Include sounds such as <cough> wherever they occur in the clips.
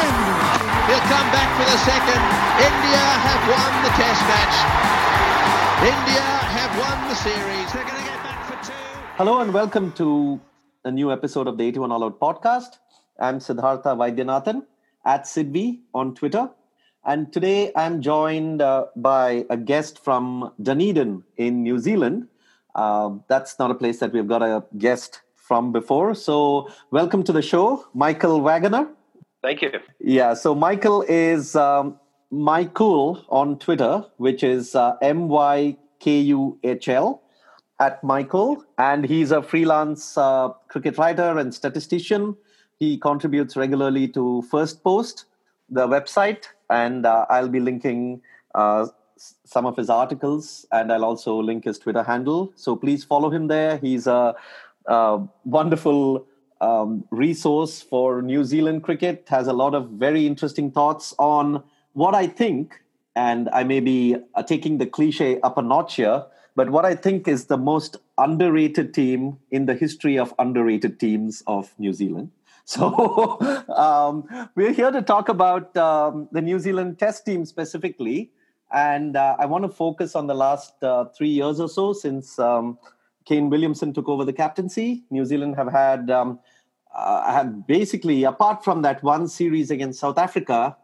He'll come back for the second. India have won the test match. India have won the series. They're going to get back for two. Hello and welcome to a new episode of the 81 All Out podcast. I'm Siddhartha Vaidyanathan at Sidvi on Twitter. And today I'm joined uh, by a guest from Dunedin in New Zealand. Uh, that's not a place that we've got a guest from before. So, welcome to the show, Michael Wagener. Thank you. Yeah, so Michael is um, Mykuhl on Twitter, which is uh, M Y K U H L at Michael, And he's a freelance uh, cricket writer and statistician. He contributes regularly to Firstpost, the website, and uh, I'll be linking uh, some of his articles and I'll also link his Twitter handle. So please follow him there. He's a, a wonderful um, resource for New Zealand cricket, has a lot of very interesting thoughts on what I think, and I may be uh, taking the cliche up a notch here, but what I think is the most underrated team in the history of underrated teams of New Zealand. <laughs> So um, we're here to talk about um, the New Zealand Test team specifically, and uh, I want to focus on the last uh, three years or so since um, Kane Williamson took over the captaincy. New Zealand have had um, uh, have basically, apart from that one series against South Africa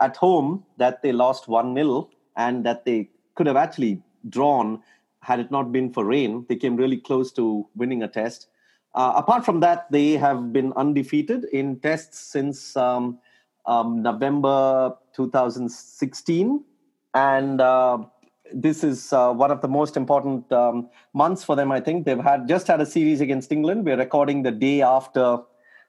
at home that they lost one 0 and that they could have actually drawn had it not been for rain. They came really close to winning a test. Uh, apart from that, they have been undefeated in tests since um, um, November 2016. And uh, this is uh, one of the most important um, months for them, I think. They've had just had a series against England. We're recording the day after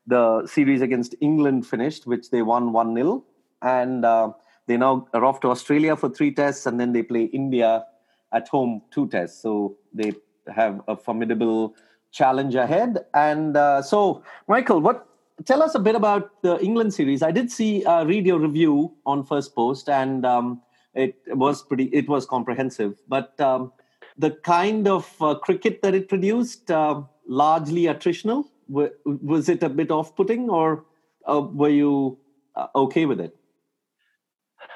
the series against England finished, which they won 1 0. And uh, they now are off to Australia for three tests, and then they play India at home two tests. So they have a formidable challenge ahead. And uh, so, Michael, what tell us a bit about the England series? I did see uh, read your review on Firstpost, and um, it was pretty. It was comprehensive, but um, the kind of uh, cricket that it produced uh, largely attritional. Was it a bit off-putting, or uh, were you uh, okay with it?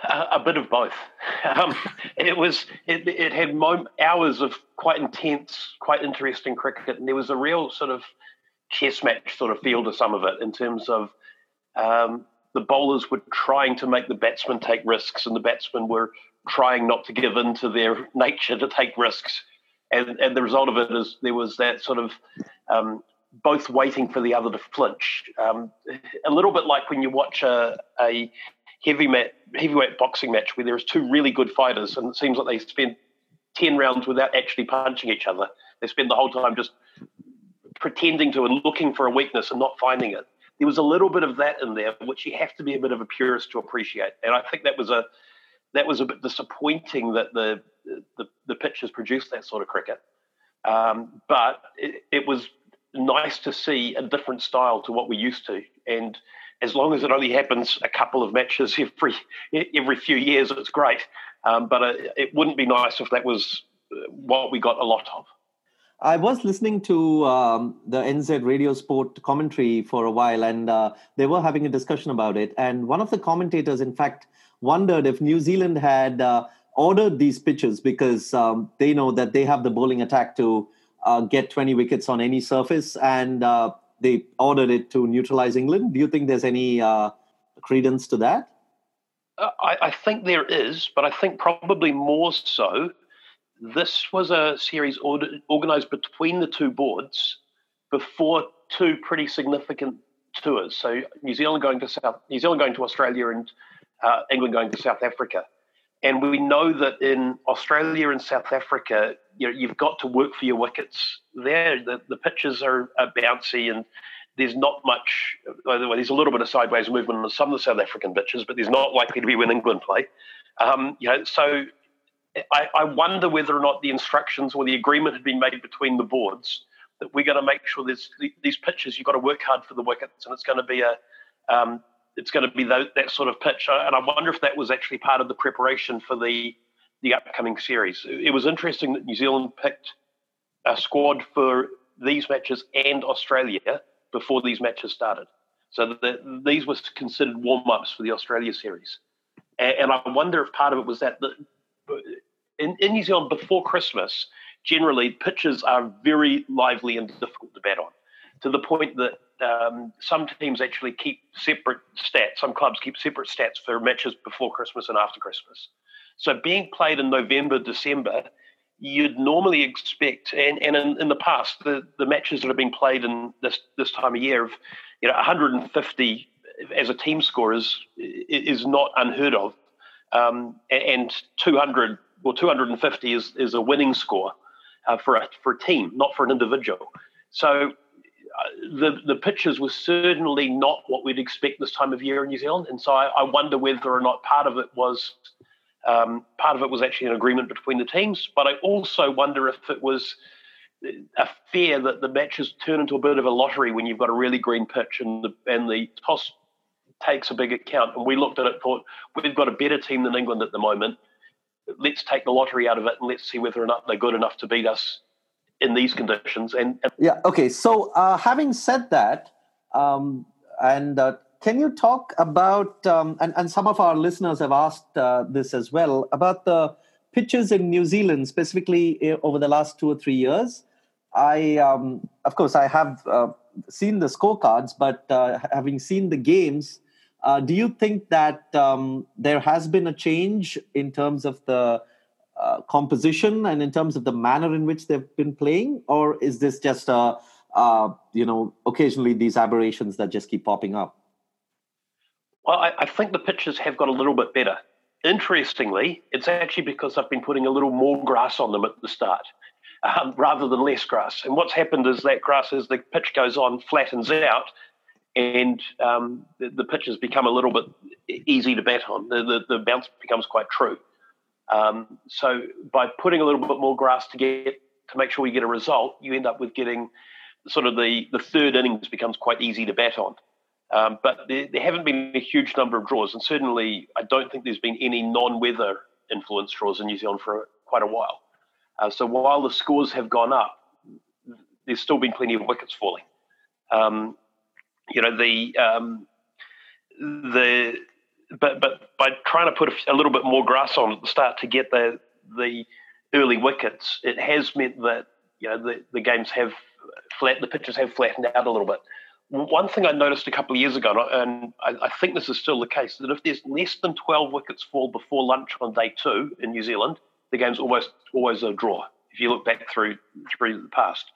a bit of both. <laughs> Um, it was it, it had mom- hours of quite intense, quite interesting cricket, and there was a real sort of chess match sort of feel to some of it in terms of um, the bowlers were trying to make the batsmen take risks, and the batsmen were trying not to give in to their <laughs> nature to take risks. And, and the result of it is there was that sort of um, both waiting for the other to flinch. Um, a little bit like when you watch a, a heavy mat, heavyweight boxing match where there's two really good fighters, and it seems like they spend ten rounds without actually punching each other. They spend the whole time just pretending to and looking for a weakness and not finding it. There was a little bit of that in there, which you have to be a bit of a purist to appreciate, and I think that was a that was a bit disappointing that the the, the pitches produced that sort of cricket. Um, but it, it was nice to see a different style to what we're used to, and as long as it only happens a couple of matches <laughs> every every few years, it's great. Um, but uh, it wouldn't be nice if that was what we got a lot of. I was listening to um, the NZ Radio Sport commentary for a while, and uh, they were having a discussion about it. And one of the commentators, in fact, wondered if New Zealand had uh, ordered these pitches because um, they know that they have the bowling attack to uh, get 20 wickets on any surface, and uh, they ordered it to neutralize England. Do you think there's any uh, credence to that? Uh, I, I, think there is, but I think probably more so. This was a series organized between the two boards before two pretty significant tours. So New Zealand going to South, New Zealand going to Australia, and uh, England going to South Africa. And we know that in Australia and South Africa, you know, you've got to work for your wickets there. The, the pitches are, are bouncy and there's not much, well, there's a little bit of sideways movement on some of the South African pitches, but there's not likely to be when England play. Um, you know, so I, I, wonder whether or not the instructions or the agreement had been made between the boards that we're going to make sure there's these pitches, you've got to work hard for the wickets and it's going to be a, um, it's going to be that, that sort of pitch. And I wonder if that was actually part of the preparation for the the upcoming series. It was interesting that New Zealand picked a squad for these matches and Australia before these matches started. So the, these were considered warm ups for the Australia series. And, and, I wonder if part of it was that the, in, in New Zealand before Christmas, generally pitches are very lively and difficult to bat on, to the point that um, some teams actually keep separate stats. Some clubs keep separate stats for matches before Christmas and after Christmas. So being played in November, December, you'd normally expect, and, and in, in the past, the, the matches that have been played in this this time of year, of you know, 150 as a team score is is not unheard of, um, and 200 or 250 is is a winning score uh, for a for a team, not for an individual. So the the pitches were certainly not what we'd expect this time of year in New Zealand, and so I, I wonder whether or not part of it was um, part of it was actually an agreement between the teams, but I also wonder if it was a fear that the matches turn into a bit of a lottery when you've got a really green pitch and the and the toss takes a big account. And we looked at it, thought we've got a better team than England at the moment. Let's take the lottery out of it and let's see whether or not they're good enough to beat us in these conditions. And, and yeah, okay. So uh, having said that, um, and uh, can you talk about um, and, and some of our listeners have asked uh, this as well about the pitches in New Zealand, specifically eh, over the last two or three years. I, um, of course, I have uh, seen the scorecards, but uh, having seen the games, uh, do you think that um, there has been a change in terms of the uh, composition and in terms of the manner in which they've been playing, or is this just a uh, you know occasionally these aberrations that just keep popping up? Well, I, I think the pitches have got a little bit better. Interestingly, it's actually because I've been putting a little more grass on them at the start. Um, rather than less grass. And what's happened is that grass, as the pitch goes on, flattens out, and um, the, the pitch has become a little bit easy to bat on. The, the, the bounce becomes quite true. Um, so by putting a little bit more grass to get to make sure you get a result, you end up with getting sort of the, the third innings becomes quite easy to bat on. Um, but there, there, haven't been a huge number of draws, and certainly I don't think there's been any non-weather influence draws in New Zealand for quite a while. Uh, so while the scores have gone up, there's still been plenty of wickets falling. Um, you know the um, the but but by trying to put a, little bit more grass on at the start to get the the early wickets, it has meant that you know the, the games have flat the pitches have flattened out a little bit. One thing I noticed a couple of years ago, and I, I think this is still the case, that if there's less than 12 wickets fall before lunch on day two in New Zealand, the game's almost always a draw. If you look back through through the past,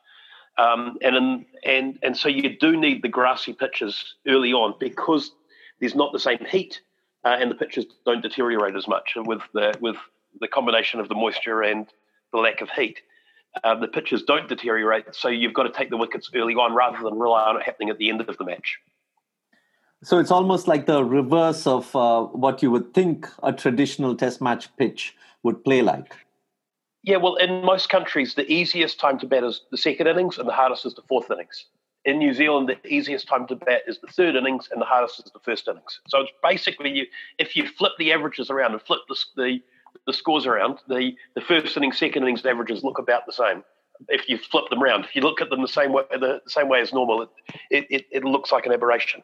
um, and in, and and so you do need the grassy pitches early on because there's not the same heat uh, and the pitches don't deteriorate as much with the with the combination of the moisture and the lack of heat. Uh, the pitches don't deteriorate, so you've got to take the wickets early on rather than rely on it happening at the end of the match. So it's almost like the reverse of uh, what you would think a traditional Test match pitch would play like. Yeah, well, in most countries, the easiest time to bat is the second innings, and the hardest is the fourth innings in New Zealand, the easiest time to bat is the third innings, and the hardest is the first innings. So it's basically you, if you flip the averages around and flip the, the, the scores around, the, the first innings, second innings averages look about the same. If you flip them around, if you look at them the same way, the, same way as normal, it, it, it, it looks like an aberration.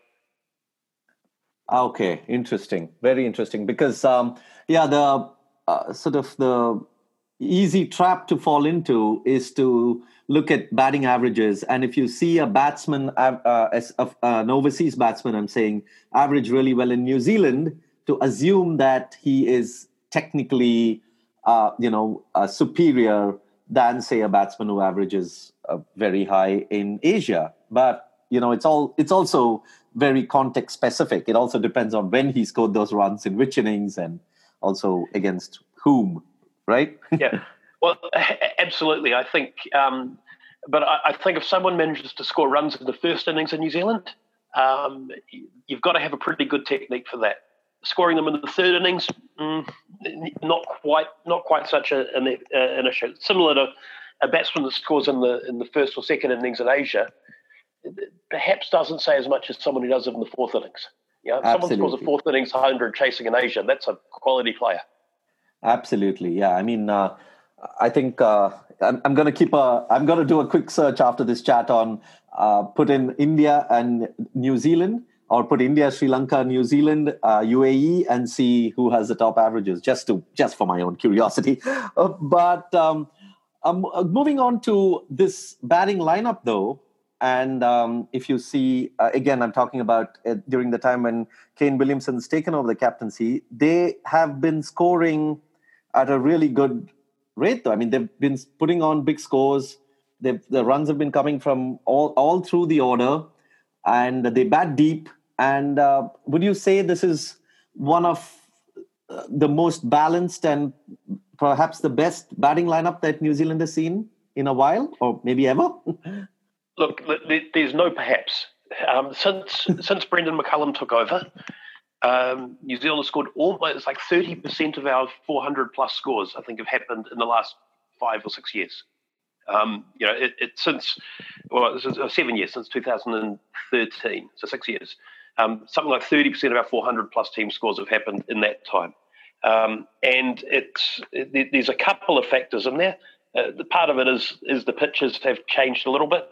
Okay, interesting, very interesting. Because um, yeah, the uh, sort of the easy trap to fall into is to look at batting averages. And if you see a batsman, uh, as uh, an overseas batsman, I'm saying average really well in New Zealand, to assume that he is technically, uh, you know, superior than say a batsman who averages uh, very high in Asia. But you know, it's all it's also very context specific. It also depends on when he scored those runs in which innings and also against whom right? yeah. Well, <laughs> absolutely. I think, um, but I, I, think if someone manages to score runs in the first innings in New Zealand, um, you've got to have a pretty good technique for that. Scoring them in the third innings, mm, not quite, not quite such a, an, an, issue. Similar to a batsman that scores in the in the first or second innings in Asia, perhaps doesn't say as much as someone who does it in the fourth innings. Yeah, you know, someone scores a fourth innings hundred chasing in Asia, that's a quality player. Absolutely, yeah. I mean, uh, I think uh, I'm, I'm going to keep a. I'm going to do a quick search after this chat on uh, put in India and New Zealand. or put India, Sri Lanka, New Zealand, uh, UAE, and see who has the top averages, just to just for my own curiosity. Uh, but um, um, uh, moving on to this batting lineup, though, and um, if you see, uh, again, I'm talking about uh, during the time when Kane Williamson's taken over the captaincy, they have been scoring at a really good rate, though. I mean, they've been putting on big scores. They've, the runs have been coming from all, all through the order, and they bat deep. And uh, would you say this is one of uh, the most balanced and perhaps the best batting lineup that New Zealand has seen in a while, or maybe ever? <laughs> Look, there's no perhaps. Um, since since Brendon McCullum took over, um, New Zealand has scored almost like 30% of our 400 plus scores, I think, have happened in the last five or six years. Um, you know, it, it since, well, since, uh, seven years, since 2013, so six years. Um, something like 30% of our 400 plus team scores have happened in that time. Um, and it's it, there's a couple of factors in there. Uh, the part of it is is the pitches have changed a little bit.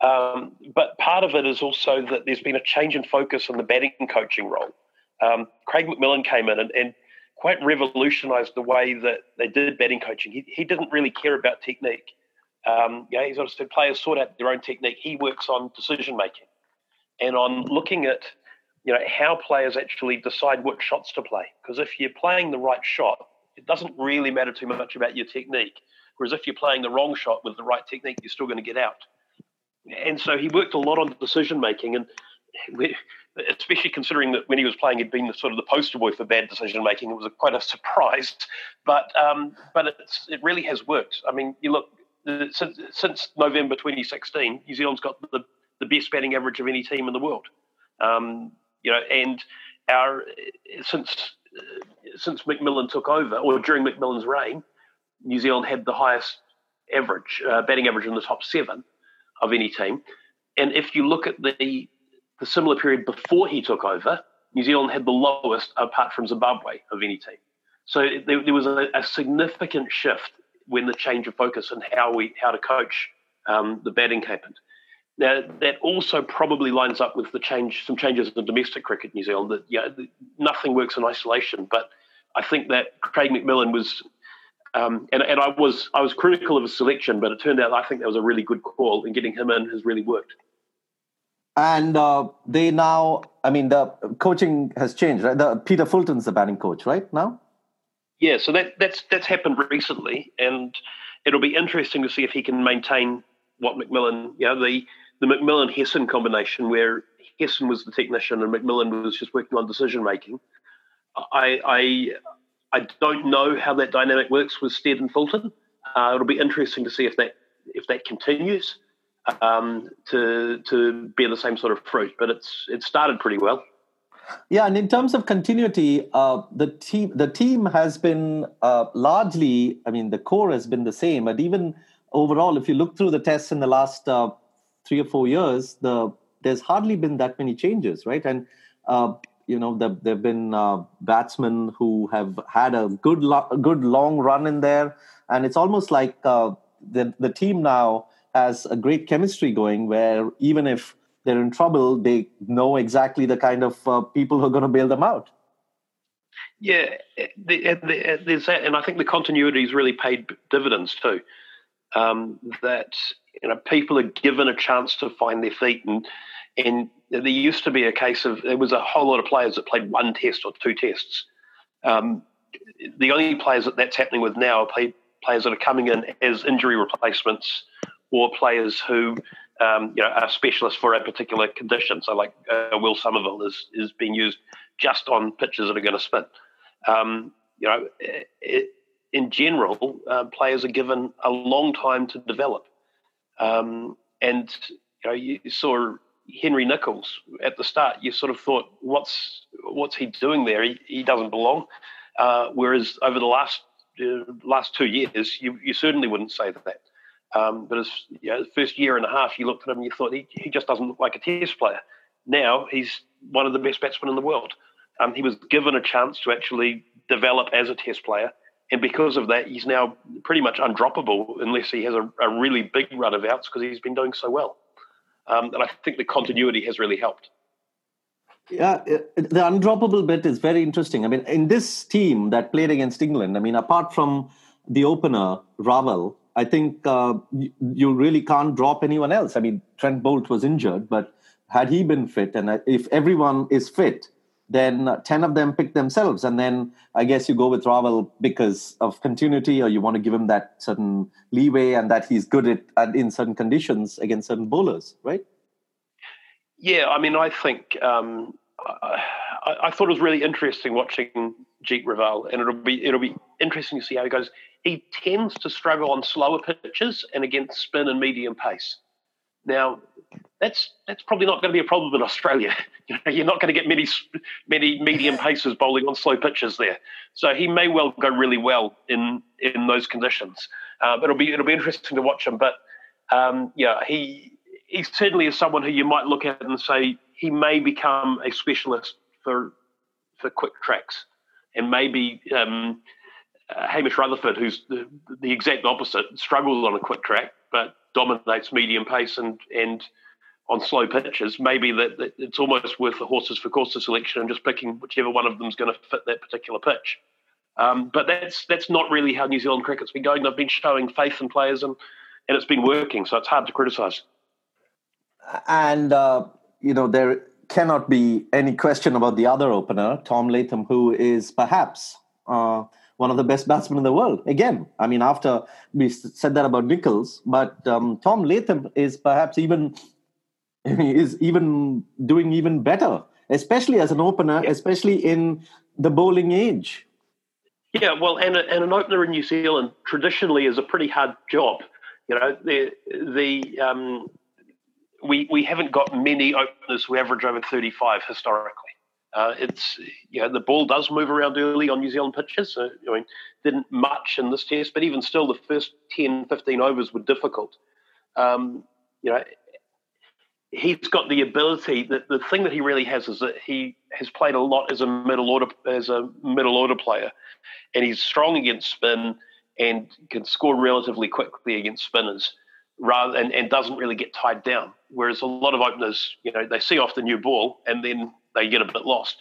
Um, but part of it is also that there's been a change in focus on the batting coaching role. Um, Craig McMillan came in and, and, quite revolutionised the way that they did batting coaching. He, he didn't really care about technique. Um, yeah, of said players sort out their own technique. He works on decision making and on looking at you know how players actually decide what shots to play. Because if you're playing the right shot, it doesn't really matter too much about your technique. Whereas if you're playing the wrong shot with the right technique, you're still going to get out and so he worked a lot on decision making, and especially considering that when he was playing, he'd been the, sort of the poster boy for bad decision making. It was a, quite a surprise, but um, but it really has worked. I mean, you look since, since November 2016, New Zealand's got the, the best batting average of any team in the world. Um, you know, and our since since McMillan took over, or during McMillan's reign, New Zealand had the highest average uh, batting average in the top seven of any team. And if you look at the the similar period before he took over, New Zealand had the lowest, apart from Zimbabwe, of any team. So there, there was a, a, significant shift when the change of focus and how we how to coach um, the batting happened. Now that also probably lines up with the change, some changes in domestic cricket in New Zealand. That yeah, nothing works in isolation. But I think that Craig McMillan was um, and, and I was I was critical of his selection, but it turned out I think that was a really good call, and getting him in has really worked. And uh, they now, I mean, the coaching has changed, right? The, Peter Fulton's the batting coach, right now. Yeah, so that that's that's happened recently, and it'll be interesting to see if he can maintain what McMillan, you know, the the McMillan Hesson combination, where Hesson was the technician and McMillan was just working on decision making. I, I I don't know how that dynamic works with Stead and Fulton. Uh, it'll be interesting to see if that if that continues um, to to bear the same sort of fruit. But it's it started pretty well. Yeah, and in terms of continuity, uh, the team the team has been uh, largely. I mean, the core has been the same, but even overall, if you look through the tests in the last uh, three or four years, the there's hardly been that many changes, right? And uh, you know the, there have been uh, batsmen who have had a good lo- good long run in there and it's almost like uh, the the team now has a great chemistry going where even if they're in trouble they know exactly the kind of uh, people who are going to bail them out yeah there's that and i think the continuity has really paid dividends too um, that you know people are given a chance to find their feet and and there used to be a case of there was a whole lot of players that played one test or two tests. Um, the only players that that's happening with now are play, players that are coming in as injury replacements or players who um, you know are specialists for a particular condition. So, like uh, Will Somerville is is being used just on pitches that are going to spin. Um, you know, it, in general, uh, players are given a long time to develop, um, and you know you saw Henry Nicholls at the start, you sort of thought, what's what's he doing there? He, he doesn't belong. Uh, whereas over the last uh, last two years, you, you certainly wouldn't say that. Um, but as you know, first year and a half, you looked at him and you thought he, he just doesn't look like a test player. Now he's one of the best batsmen in the world. Um, he was given a chance to actually develop as a test player. And because of that, he's now pretty much undroppable unless he has a, a really big run of outs because he's been doing so well. Um, and I think the continuity has really helped. Yeah, the undroppable bit is very interesting. I mean, in this team that played against England, I mean, apart from the opener, Raval, I think uh, you really can't drop anyone else. I mean, Trent Boult was injured, but had he been fit, and if everyone is fit, then 10 of them pick themselves. And then I guess you go with Raval because of continuity, or you want to give him that certain leeway and that he's good at, at in certain conditions against certain bowlers, right? Yeah, I mean, I think um, I, I, thought it was really interesting watching Jeet Raval, and it'll be it'll be interesting to see how he goes. He tends to struggle on slower pitches and against spin and medium pace. Now, that's that's probably not going to be a problem in Australia. <laughs> You're not going to get many many medium paces bowling on slow pitches there. So he may well go really well in in those conditions. Um, it'll be it'll be interesting to watch him. But um, yeah, he he certainly is someone who you might look at and say he may become a specialist for for quick tracks, and maybe um, uh, Hamish Rutherford, who's the, the exact opposite, struggles on a quick track, but dominates medium pace and and on slow pitches, maybe that, that, it's almost worth the horses for courses selection and just picking whichever one of them is going to fit that particular pitch. Um, but that's that's not really how New Zealand cricket's been going. They've been showing faith in players and and it's been working, so it's hard to criticise. And uh, you know there cannot be any question about the other opener, Tom Latham, who is perhaps. Uh, one of the best batsmen in the world. Again, I mean, after we said that about Nicholls, but um, Tom Latham is perhaps even <laughs> is even doing even better, especially as an opener, yeah. especially in the bowling age. Yeah, well, and, a, and an opener in New Zealand traditionally is a pretty hard job. You know, the the um, we we haven't got many openers who average over thirty five historically. Uh, it's you know the ball does move around early on New Zealand pitches. So, I mean, didn't much in this test, but even still, the first 10, 15 overs were difficult. Um, you know, he's got the ability. That the thing that he really has is that he has played a lot as a middle order as a middle order player, and he's strong against spin and can score relatively quickly against spinners rather and, and doesn't really get tied down. Whereas a lot of openers, you know, they see off the new ball and then they get a bit lost.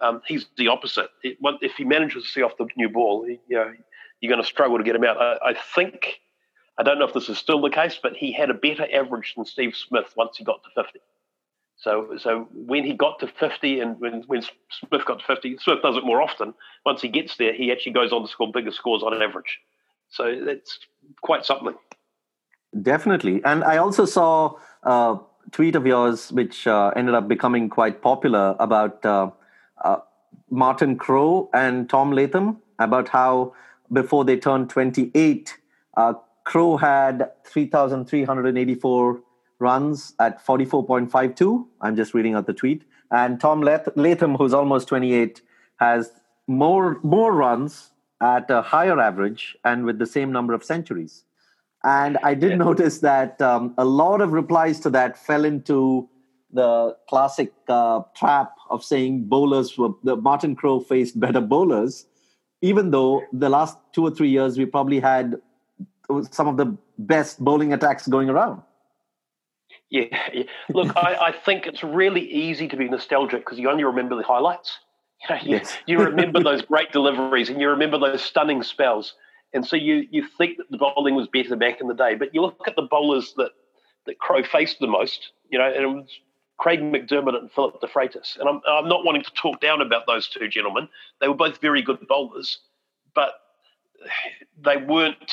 Um, he's the opposite. It, if he manages to see off the new ball, you know, you're going to struggle to get him out. I, I, think, I don't know if this is still the case, but he had a better average than Steve Smith once he got to 50. So, so when he got to 50 and when, when Smith got to 50, Smith does it more often. Once he gets there, he actually goes on to score bigger scores on average. So that's quite something. Definitely. And I also saw uh, tweet of yours, which uh, ended up becoming quite popular, about uh, uh, Martin Crowe and Tom Latham, about how before they turned 28, uh, Crowe had 3,384 runs at 44.52. I'm just reading out the tweet. And Tom Latham, who's almost 28, has more more runs at a higher average and with the same number of centuries. And I did yeah. notice that um, a lot of replies to that fell into the classic uh, trap of saying bowlers were the Martin Crowe faced better bowlers, even though the last two or three years we probably had some of the best bowling attacks going around. Yeah, yeah. look, I, I, think it's really easy to be nostalgic because you only remember the highlights. You, know, you, yes. you remember those great deliveries and you remember those stunning spells. And so you you think that the bowling was better back in the day, but you look at the bowlers that that Crowe faced the most, you know, and it was Craig McDermott and Phillip DeFreitas. And I'm, I'm not wanting to talk down about those two gentlemen. They were both very good bowlers, but they weren't.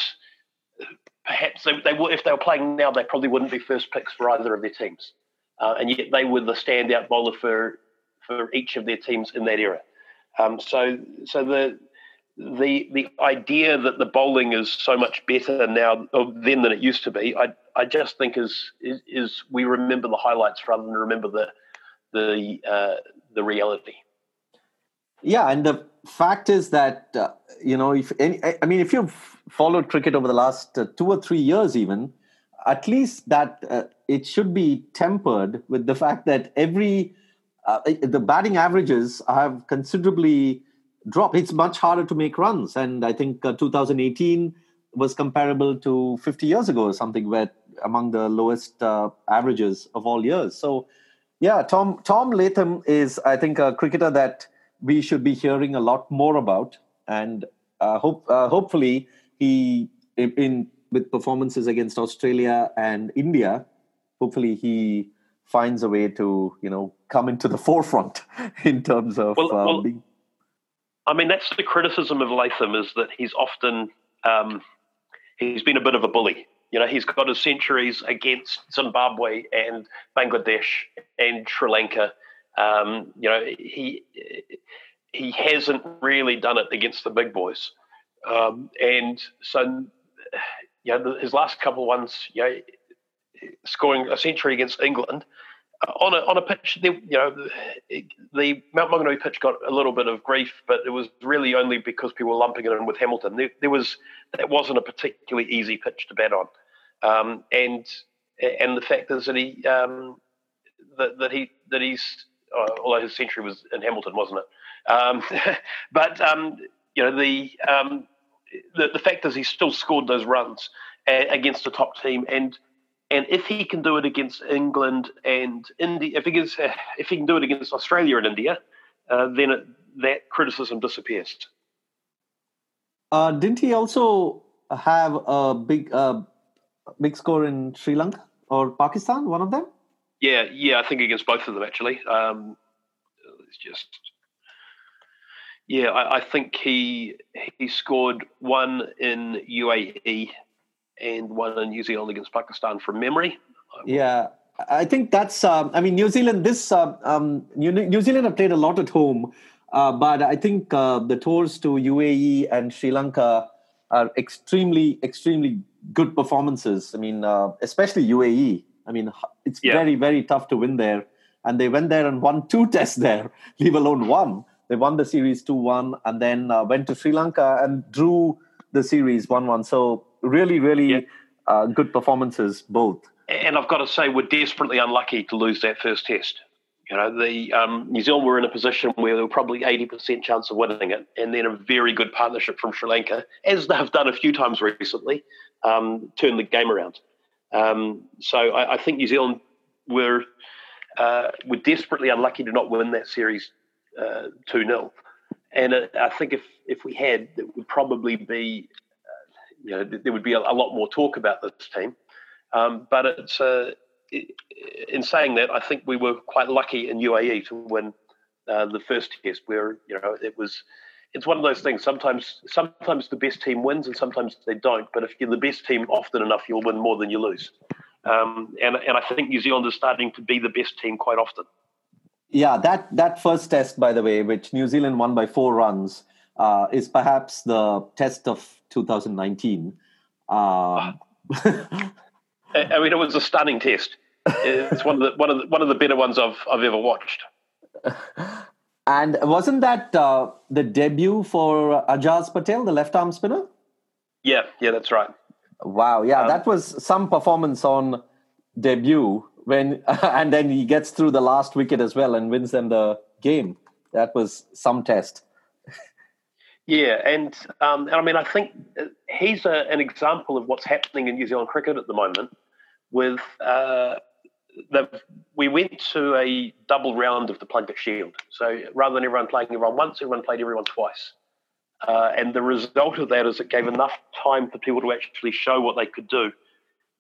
Perhaps they, they were, if they were playing now, they probably wouldn't be first picks for either of their teams. Uh, and yet they were the standout bowler for for each of their teams in that era. Um, so so the the the idea that the bowling is so much better now then than it used to be, I I just think is is, is we remember the highlights rather than remember the the uh, the reality. Yeah, and the fact is that uh, you know if any, I mean if you've followed cricket over the last uh, two or three years even, at least that uh, it should be tempered with the fact that every uh, the batting averages have considerably drop. It's much harder to make runs, and I think uh, 2018 was comparable to 50 years ago or something, where among the lowest uh, averages of all years. So Yeah, Tom Tom Latham is, I think, a cricketer that we should be hearing a lot more about, and uh, hope uh, hopefully he in, in with performances against Australia and India, hopefully he finds a way to you know come into the forefront <laughs> in terms of well, um, well, being... I mean that's the criticism of Latham is that he's often um, he's been a bit of a bully you know, he's got his centuries against Zimbabwe and Bangladesh and Sri Lanka. Um, you know, he he hasn't really done it against the big boys, um, and so you know, his last couple of ones, you know, scoring a century against England on a on a pitch, you know, the, the Mount Maunganui pitch got a little bit of grief, but it was really only because people were lumping it in with Hamilton. There, there was that wasn't a particularly easy pitch to bat on. Um, and and the fact is that he um, that, that he that he's uh, although his century was in Hamilton, wasn't it? Um, <laughs> but um, you know the, um, the, the fact is he still scored those runs against the top team, and and if he can do it against England and India, if he gets, uh, if he can do it against Australia and India, uh, then it, that criticism disappears. Uh, didn't he also have a big uh, big score in Sri Lanka or Pakistan, one of them? Yeah, yeah, I think against both of them actually. Um, it's just, yeah, I, I, think he he scored one in UAE and one in New Zealand against Pakistan from memory. Yeah, I think that's. Um, I mean, New Zealand. This uh, um, New, New Zealand have played a lot at home, uh, but I think uh, the tours to UAE and Sri Lanka are extremely, extremely good performances. I mean, uh, especially UAE. I mean, it's yeah. very, very tough to win there. And they went there and won <laughs> two tests there, leave alone one. They won the series 2 1 and then uh, went to Sri Lanka and drew the series 1 1. So, really, really yeah. uh, good performances, both. And I've got to say, we're desperately unlucky to lose that first test. You know, the um, New Zealand were in a position where there were probably 80% chance of winning it, and then a very good partnership from Sri Lanka, as they've done a few times recently, um, turn the game around. Um, so I, I, think New Zealand were uh, were desperately unlucky to not win that series uh, two uh, 0 and I think if if we had, it would probably be you know there would be a, a, lot more talk about this team. Um, but it's uh, in saying that, I think we were quite lucky in UAE to win the first test, where you know it was it's one of those things. Sometimes, sometimes the best team wins, and sometimes they don't. But if you're the best team often enough, you'll win more than you lose. Um, and and I think New Zealand is starting to be the best team quite often. Yeah, that that first test, by the way, which New Zealand won by four runs, uh, is perhaps the test of 2019. Um, I mean, it was a stunning test. It's one of the one of the, one of the better ones I've I've ever watched. <laughs> And wasn't that uh, the debut for Ajaz Patel, the left arm spinner? Yeah, yeah, that's right. Wow, yeah, um, that was some performance on debut when, <laughs> and then he gets through the last wicket as well and wins them the game. That was some test. Yeah, and um, and I mean, I think he's a, an example of what's happening in New Zealand cricket at the moment, with uh, we went to a double round of the Plunket Shield. So rather than everyone playing everyone once, everyone played everyone twice. Uh, and the result of that is it gave enough time for people to actually show what they could do,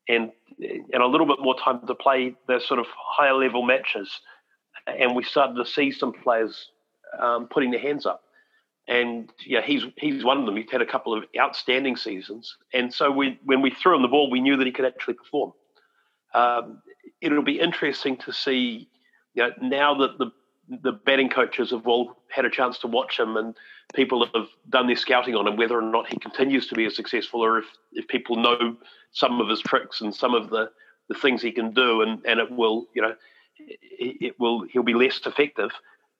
and and a little bit more time to play the sort of higher level matches. And we started to see some players um, putting their hands up. And yeah, he's he's one of them. He's had a couple of outstanding seasons, and so we, when we threw him the ball, we knew that he could actually perform. Um, it'll be interesting to see you know, now that the the batting coaches have all had a chance to watch him and people have done their scouting on him, whether or not he continues to be as successful or if, if people know some of his tricks and some of the, the things he can do and, and it will, you know, it, it will, he'll be less effective.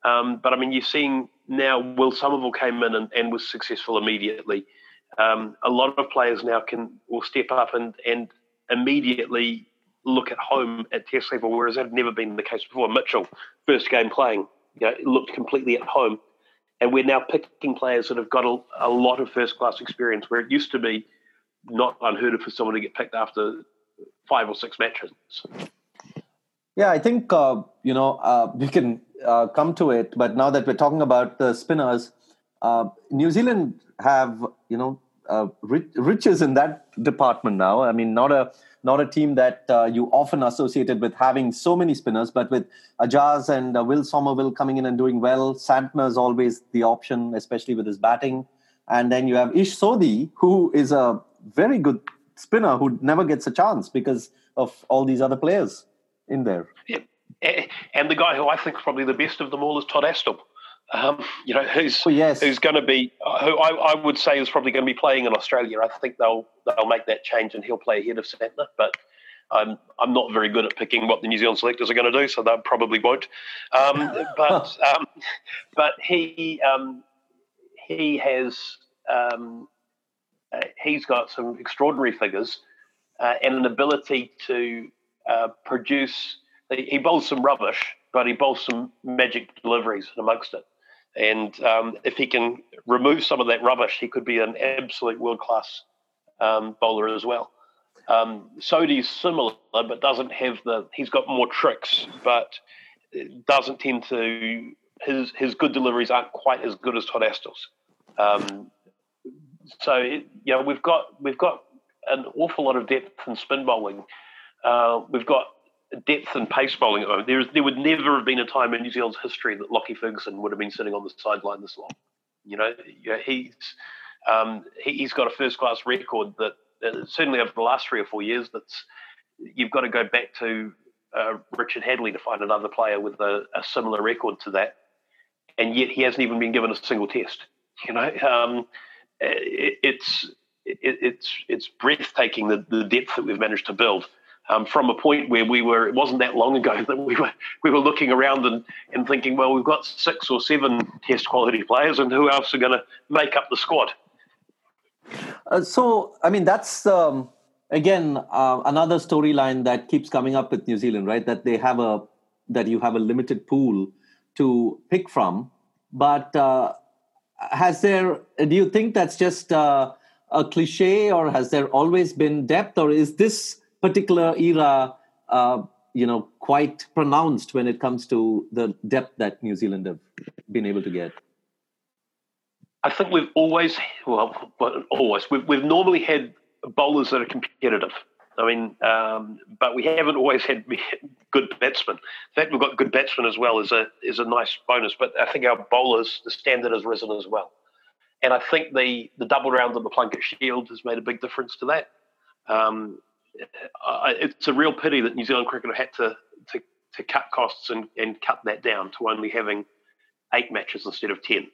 Um, but I mean, you're seeing now Will Somerville came in and, and was successful immediately. Um, a lot of players now can will step up and, and immediately look at home at test level, whereas that had never been the case before. Mitchell, first game playing, you know, looked completely at home. And we're now picking players that have got a, a lot of first class experience, where it used to be not unheard of for someone to get picked after five or six matches. Yeah, I think uh, you know uh, we can uh, come to it, but now that we're talking about the spinners, uh, New Zealand have you know uh, riches in that department now. I mean, not a not a team that uh, you often associated with having so many spinners, but with Ajaz and uh, Will Somerville coming in and doing well. Santner is always the option, especially with his batting. And then you have Ish Sodhi, who is a very good spinner who never gets a chance because of all these other players in there. Yeah. And the guy who I think is probably the best of them all is Todd Astle. Um, you know, who's oh, yes. who's going to be, who I, I, would say is probably going to be playing in Australia. I think they'll they'll make that change and he'll play ahead of Santner. But I'm I'm not very good at picking what the New Zealand selectors are going to do, so they probably won't. Um, <laughs> but um, but he um, he has um, uh, he's got some extraordinary figures uh, and an ability to uh, produce. He bowls some rubbish, but he bowls some magic deliveries amongst it. And um, if he can remove some of that rubbish, he could be an absolute world class um, bowler as well. Um, Sodhi's similar, but doesn't have the. He's got more tricks, but doesn't tend to. His his good deliveries aren't quite as good as Todd Astle's. Um, so it, you know we've got we've got an awful lot of depth in spin bowling. Uh, we've got depth and pace bowling at There, there would never have been a time in New Zealand's history that Lockie Ferguson would have been sitting on the sideline this long. You know, he's um, he, has got a first class record that uh, certainly over the last three or four years. That's you've got to go back to uh, Richard Hadlee to find another player with a, a, similar record to that, and yet he hasn't even been given a single test. You know, um, it, it's it, it's it's breathtaking the, the depth that we've managed to build um, from a point where we were, it wasn't that long ago <laughs> that we were, we were looking around and, and thinking, well, we've got six or seven test quality players, and who else are going to make up the squad? Uh, so, I mean, that's um, again uh, another storyline that keeps coming up with New Zealand, right? That they have a that you have a limited pool to pick from, but uh, has there? Do you think that's just uh, a cliche, or has there always been depth, or is this particular era, uh, you know, quite pronounced when it comes to the depth that New Zealand have been able to get? I think we've always, well, always, we've, we've normally had bowlers that are competitive. I mean, um, but we haven't always had good batsmen. In fact, we've got good batsmen as well is a is a nice bonus. But I think our bowlers, the standard has risen as well, and I think the the double round of the Plunket Shield has made a big difference to that. Um, it's a real pity that New Zealand cricket have had to to, to cut costs and, and cut that down to only having eight matches instead of ten.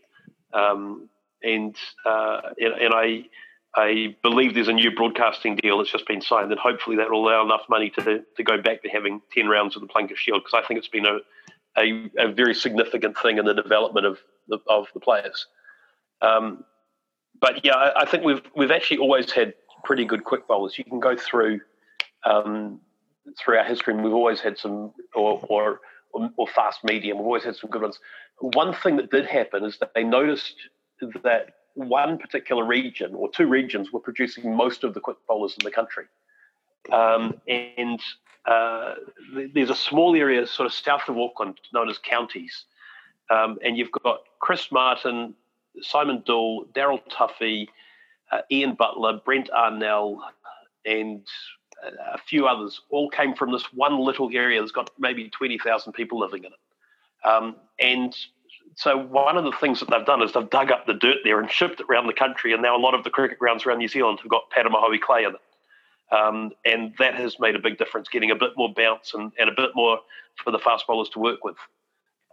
Um, and, uh, and, and I I believe there's a new broadcasting deal that's just been signed, and hopefully that will allow enough money to to go back to having ten rounds of the Plunket Shield because I think it's been a, a, a very significant thing in the development of the, of the players. Um, but yeah, I, I think we've we've actually always had pretty good quick bowlers. You can go through um, through our history, and we've always had some, or, or, or fast medium. We've always had some good ones. One thing that did happen is that they noticed that one particular region or two regions were producing most of the quick bowlers in the country, um, and uh, there's a small area sort of south of Auckland known as counties, um, and you've got Chris Martin, Simon Doull, Daryl Tuffy, uh, Ian Butler, Brent Arnell, and a few others all came from this one little area that's got maybe 20,000 people living in it. Um, and so one of the things that they've done is they've dug up the dirt there and shipped it around the country, and now a lot of the cricket grounds around New Zealand have got Patumahoe clay in it. Um, and that has made a big difference, getting a bit more bounce and, and a bit more for the fast bowlers to work with.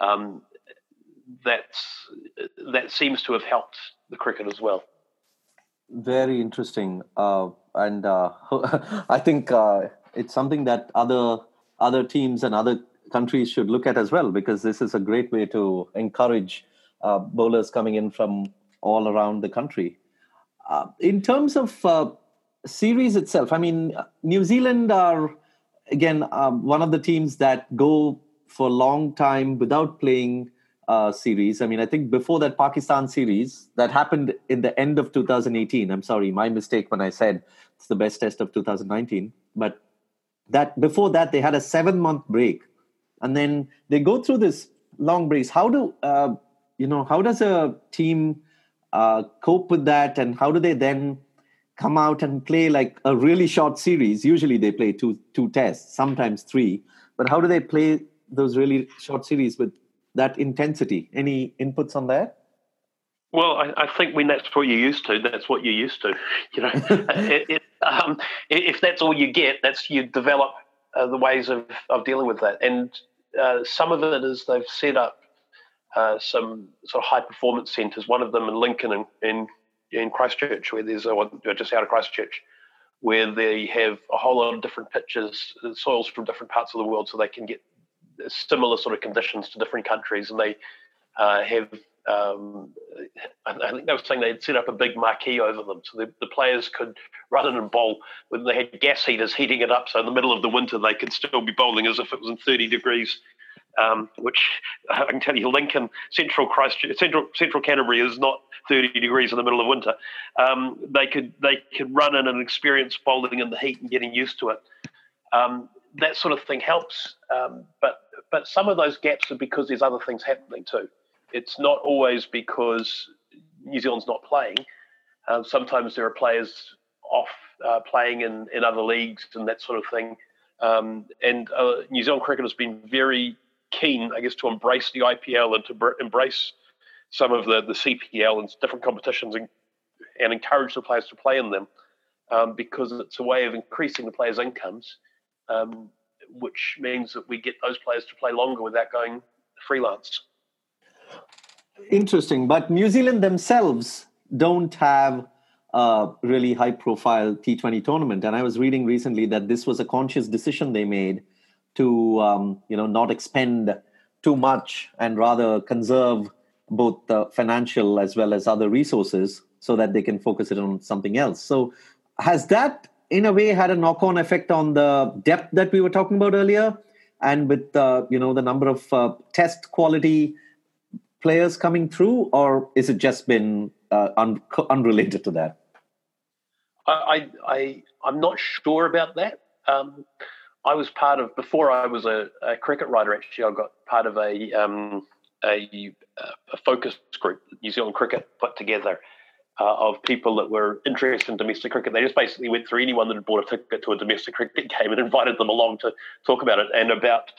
Um, that's, that seems to have helped the cricket as well. Very interesting. Uh, and uh, <laughs> I think uh, it's something that other other teams and other countries should look at as well because this is a great way to encourage uh, bowlers coming in from all around the country. Uh, in terms of uh, series itself, I mean, New Zealand are again one of the teams that go for a long time without playing uh, series. I mean, I think before that Pakistan series that happened in the end of 2018. I'm sorry, my mistake when I said it's the best test of 2019. But that before that they had a seven month break and then they go through this long breaks. How do uh, you know? How does a team uh, cope with that, and how do they then come out and play like a really short series? Usually, they play two two tests, sometimes three. But how do they play those really short series with that intensity? Any inputs on that? Well, I, I, think when that's what you're used to, that's what you're used to. You know, <laughs> it, it, um, if that's all you get, that's you develop uh, the ways of, of dealing with that. And uh, some of it is they've set up uh, some sort of high performance centres. One of them in Lincoln and in, in Christchurch, where there's a one just out of Christchurch, where they have a whole lot of different pitches, uh, soils from different parts of the world, so they can get similar sort of conditions to different countries, and they uh, have um, I think they were saying they'd set up a big marquee over them so the, the, players could, rather and bowl, when they had gas heaters heating it up, so in the middle of the winter they could still be bowling as if it was in 30 degrees. Um, which <laughs> I can tell you, Lincoln, Central Christchurch, Central Central Canterbury is not 30 degrees in the middle of winter. Um, they could they could run in and experience bowling in the heat and getting used to it. Um, that sort of thing helps, um, but but some of those gaps are because there's other things happening too it's not always because New Zealand's not playing. Um, sometimes there are players off uh, playing in, in other leagues and that sort of thing. Um, and uh, New Zealand cricket has been very keen, I guess, to embrace the IPL and to br- embrace some of the, the CPL and different competitions and, and encourage the players to play in them um, because it's a way of increasing the players' incomes, um, which means that we get those players to play longer without going freelance. Interesting, but New Zealand themselves don't have a really high profile T20 tournament. And I was reading recently that this was a conscious decision they made to um, you know not expend too much and rather conserve both the financial as well as other resources so that they can focus it on something else. So has that in a way had a knock on effect on the depth that we were talking about earlier and with uh, you know the number of uh, test quality players coming through, or is it just been uh, un- unrelated to that? I, I, I'm not sure about that. Um, I was part of before I was a, a, cricket writer. Actually, I got part of a um, a, a, focus group New Zealand Cricket put together uh, of people that were interested in domestic cricket. They just basically went through anyone that had bought a ticket to a domestic cricket <laughs> game and invited them along to talk about it and about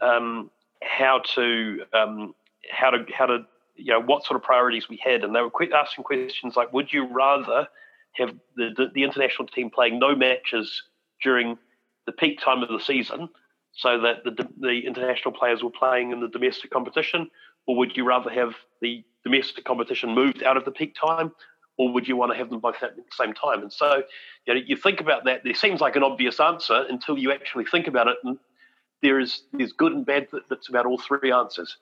um, how to um, how to how to you know what sort of priorities we had, and they were asking questions like, would you rather have the, the, the international team playing no matches during the peak time of the season, so that the the international players were playing in the domestic competition, or would you rather have the domestic competition moved out of the peak time, or would you want to have them both at the same time? And so, you know, you think about that. There seems like an obvious answer until you actually think about it, and there is there's good and bad that's about all three answers.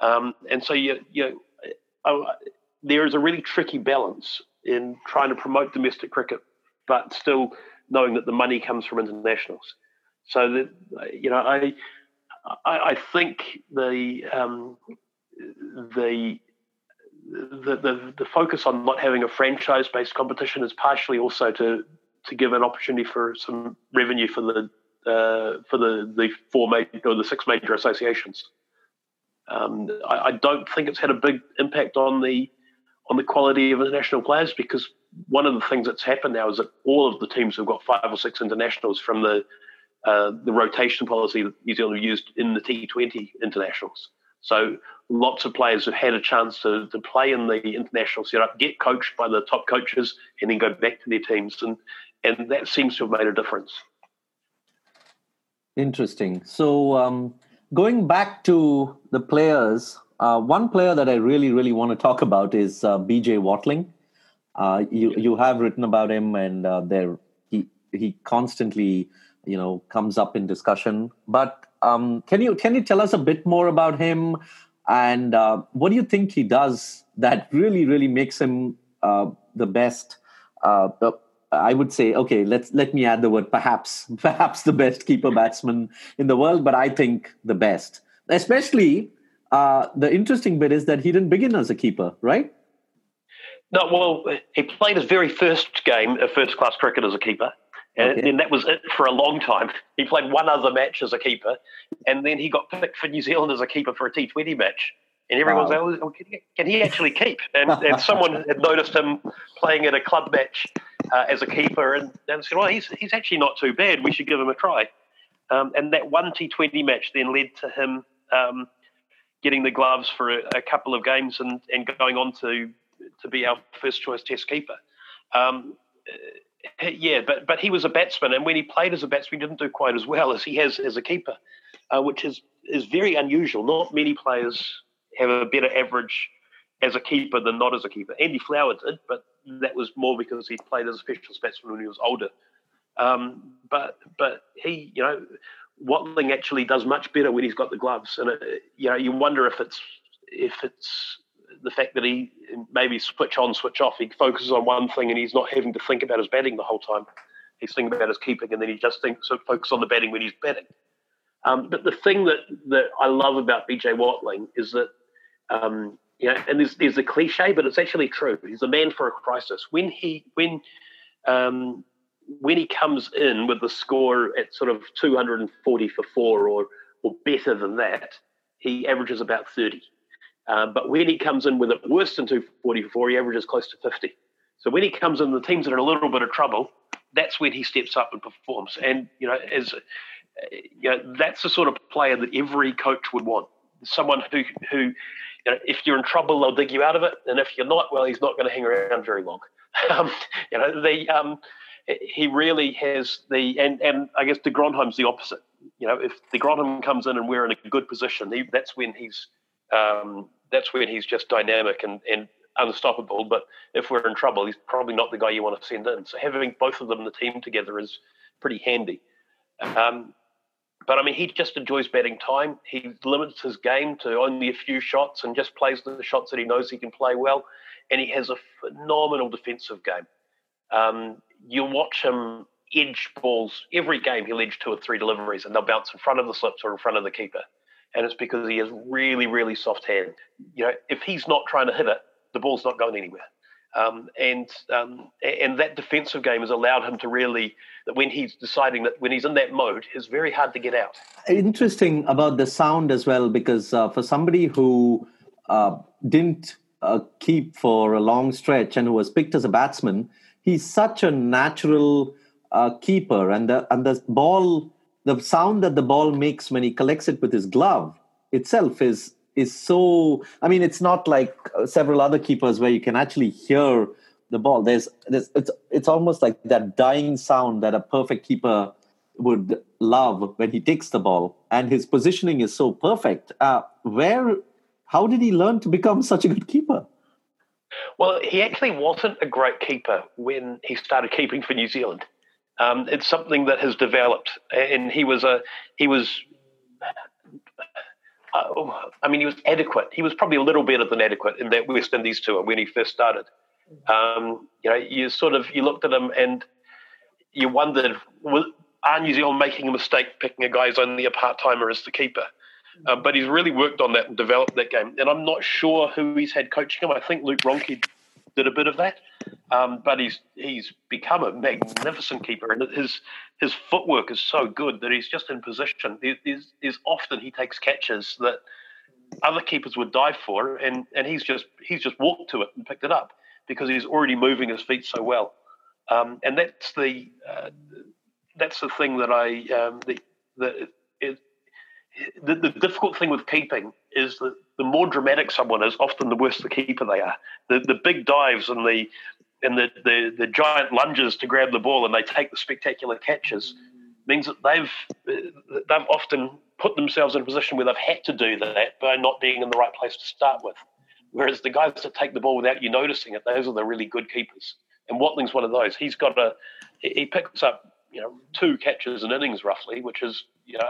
Um, and so you, you uh, there is a really tricky balance in trying to promote domestic cricket, but still knowing that the money comes from internationals. So that you know, I I, I think the, um, the the the the focus on not having a franchise based competition is partially also to to give an opportunity for some revenue for the uh, for the the four major or the six major associations. Um, I, I, don't think it's had a big impact on the on the quality of international players because one of the things that's happened now is that all of the teams have got five or six internationals from the uh, the rotation policy that New Zealand used in the T20 internationals. So lots of players have had a chance to, to play in the international setup, get coached by the top coaches, and then go back to their teams, and and that seems to have made a difference. Interesting. So um, going back to the players, uh, one player that I really, really want to talk about is uh, BJ Watling. Uh, you you have written about him, and uh, there he he constantly you know comes up in discussion. But um, can you can you tell us a bit more about him, and uh, what do you think he does that really really makes him uh, the best? I would say, okay, let's let me add the word perhaps, <laughs> perhaps the best keeper batsman in the world, but I think the best. Especially, uh, the interesting bit is that he didn't begin as a keeper, right? No, well, he played his very first game of first class cricket as a keeper, And okay. then that was it for a long time. He played one other match as a keeper, and then he got picked for New Zealand as a keeper for a T20 match. And everyone's wow. like, oh, can, he, can he actually keep? And, and someone <laughs> had noticed him playing at a club match uh, as a keeper and, and said, well, he's, he's actually not too bad. We should give him a try. Um, and that one T20 match then led to him um, getting the gloves for a, a, couple of games and, and going on to, to be our first choice test keeper. Um, <laughs> yeah, but but he was a batsman, and when he played as a batsman, he didn't do quite as well as he has as a keeper, uh, which is is very unusual. Not many players have a better average as a keeper than not as a keeper. Andy Flower did, but that was more because he played as a specialist batsman when he was older. Um, but but he, you know, Watling actually does much better when he's got the gloves, and it, uh, you know, you wonder if it's if it's the fact that he maybe switch on, switch off. He focuses on one thing, and he's not having to think about his batting the whole time. He's thinking about his keeping, and then he just thinks so focus on the batting when he's batting. Um, but the thing that that I love about BJ Watling is that um, you know, and there's there's a cliche, but it's actually true. He's a man for a crisis. When he when um, when he comes in with the score at sort of 240 for four or or better than that, he averages about 30. Um, but when he comes in with it worse than 244, he averages close to 50. So when he comes in, the teams that are in a little bit of trouble, that's when he steps up and performs. And you know, as you know, that's the sort of player that every coach would want. Someone who who you know, if you're in trouble, they'll dig you out of it, and if you're not, well, he's not going to hang around very long. <laughs> Um, you know, the um, he really has the and and I guess de Grandhomme's the opposite. You know, if de Grandhomme comes in and we're in a good position, he, that's when he's um, that's when he's just dynamic and, and unstoppable. But if we're in trouble, he's probably not the guy you want to send in. So having both of them in the team together is pretty handy. Um, but I mean, he just enjoys batting time. He limits his game to only a few shots and just plays the shots that he knows he can play well. And he has a phenomenal defensive game. Um, you watch him edge balls every game. He'll edge two or three deliveries, and they'll bounce in front of the slips or in front of the keeper. And it's because he has really, really soft hand. You know, if he's not trying to hit it, the ball's not going anywhere. Um, and um, and that defensive game has allowed him to really that when he's deciding that when he's in that mode, it's very hard to get out. Interesting about the sound as well, because uh, for somebody who uh, didn't uh, keep for a long stretch and who was picked as a batsman, he's such a natural uh, keeper, and the and the ball, the sound that the ball makes when he collects it with his glove itself is is so. I mean, it's not like uh, several other keepers where you can actually hear the ball. There's, there's it's it's almost like that dying sound that a perfect keeper would love when he takes the ball, and his positioning is so perfect. Uh, where, how did he learn to become such a good keeper? Well, he actually wasn't a great keeper when he started keeping for New Zealand. Um, it's something that has developed, and he was a he was. Uh, I mean, he was adequate. He was probably a little better than adequate in that West Indies tour when he first started. Um, you know, you sort of you looked at him and you wondered, are New Zealand making a mistake picking a guy who's only a part timer as the keeper? Uh, but he's really worked on that and developed that game. And I'm not sure who he's had coaching him. I think Luke Ronchi did a bit of that. Um, but he's he's become a magnificent keeper, and his his footwork is so good that he's just in position. There's, there's often he takes catches that other keepers would dive for, and, and he's just he's just walked to it and picked it up because he's already moving his feet so well. Um, and that's the uh, that's the thing that I um, the, the the, the difficult thing with keeping is that the more dramatic someone is, often the worse the keeper they are. The the big dives and the and the, the, the giant lunges to grab the ball and they take the spectacular catches means that they've they've often put themselves in a position where they've had to do that by not being in the right place to start with. Whereas the guys that take the ball without you noticing it, those are the really good keepers. And Watling's one of those. He's got a he picks up you know two catches in innings roughly, which is you know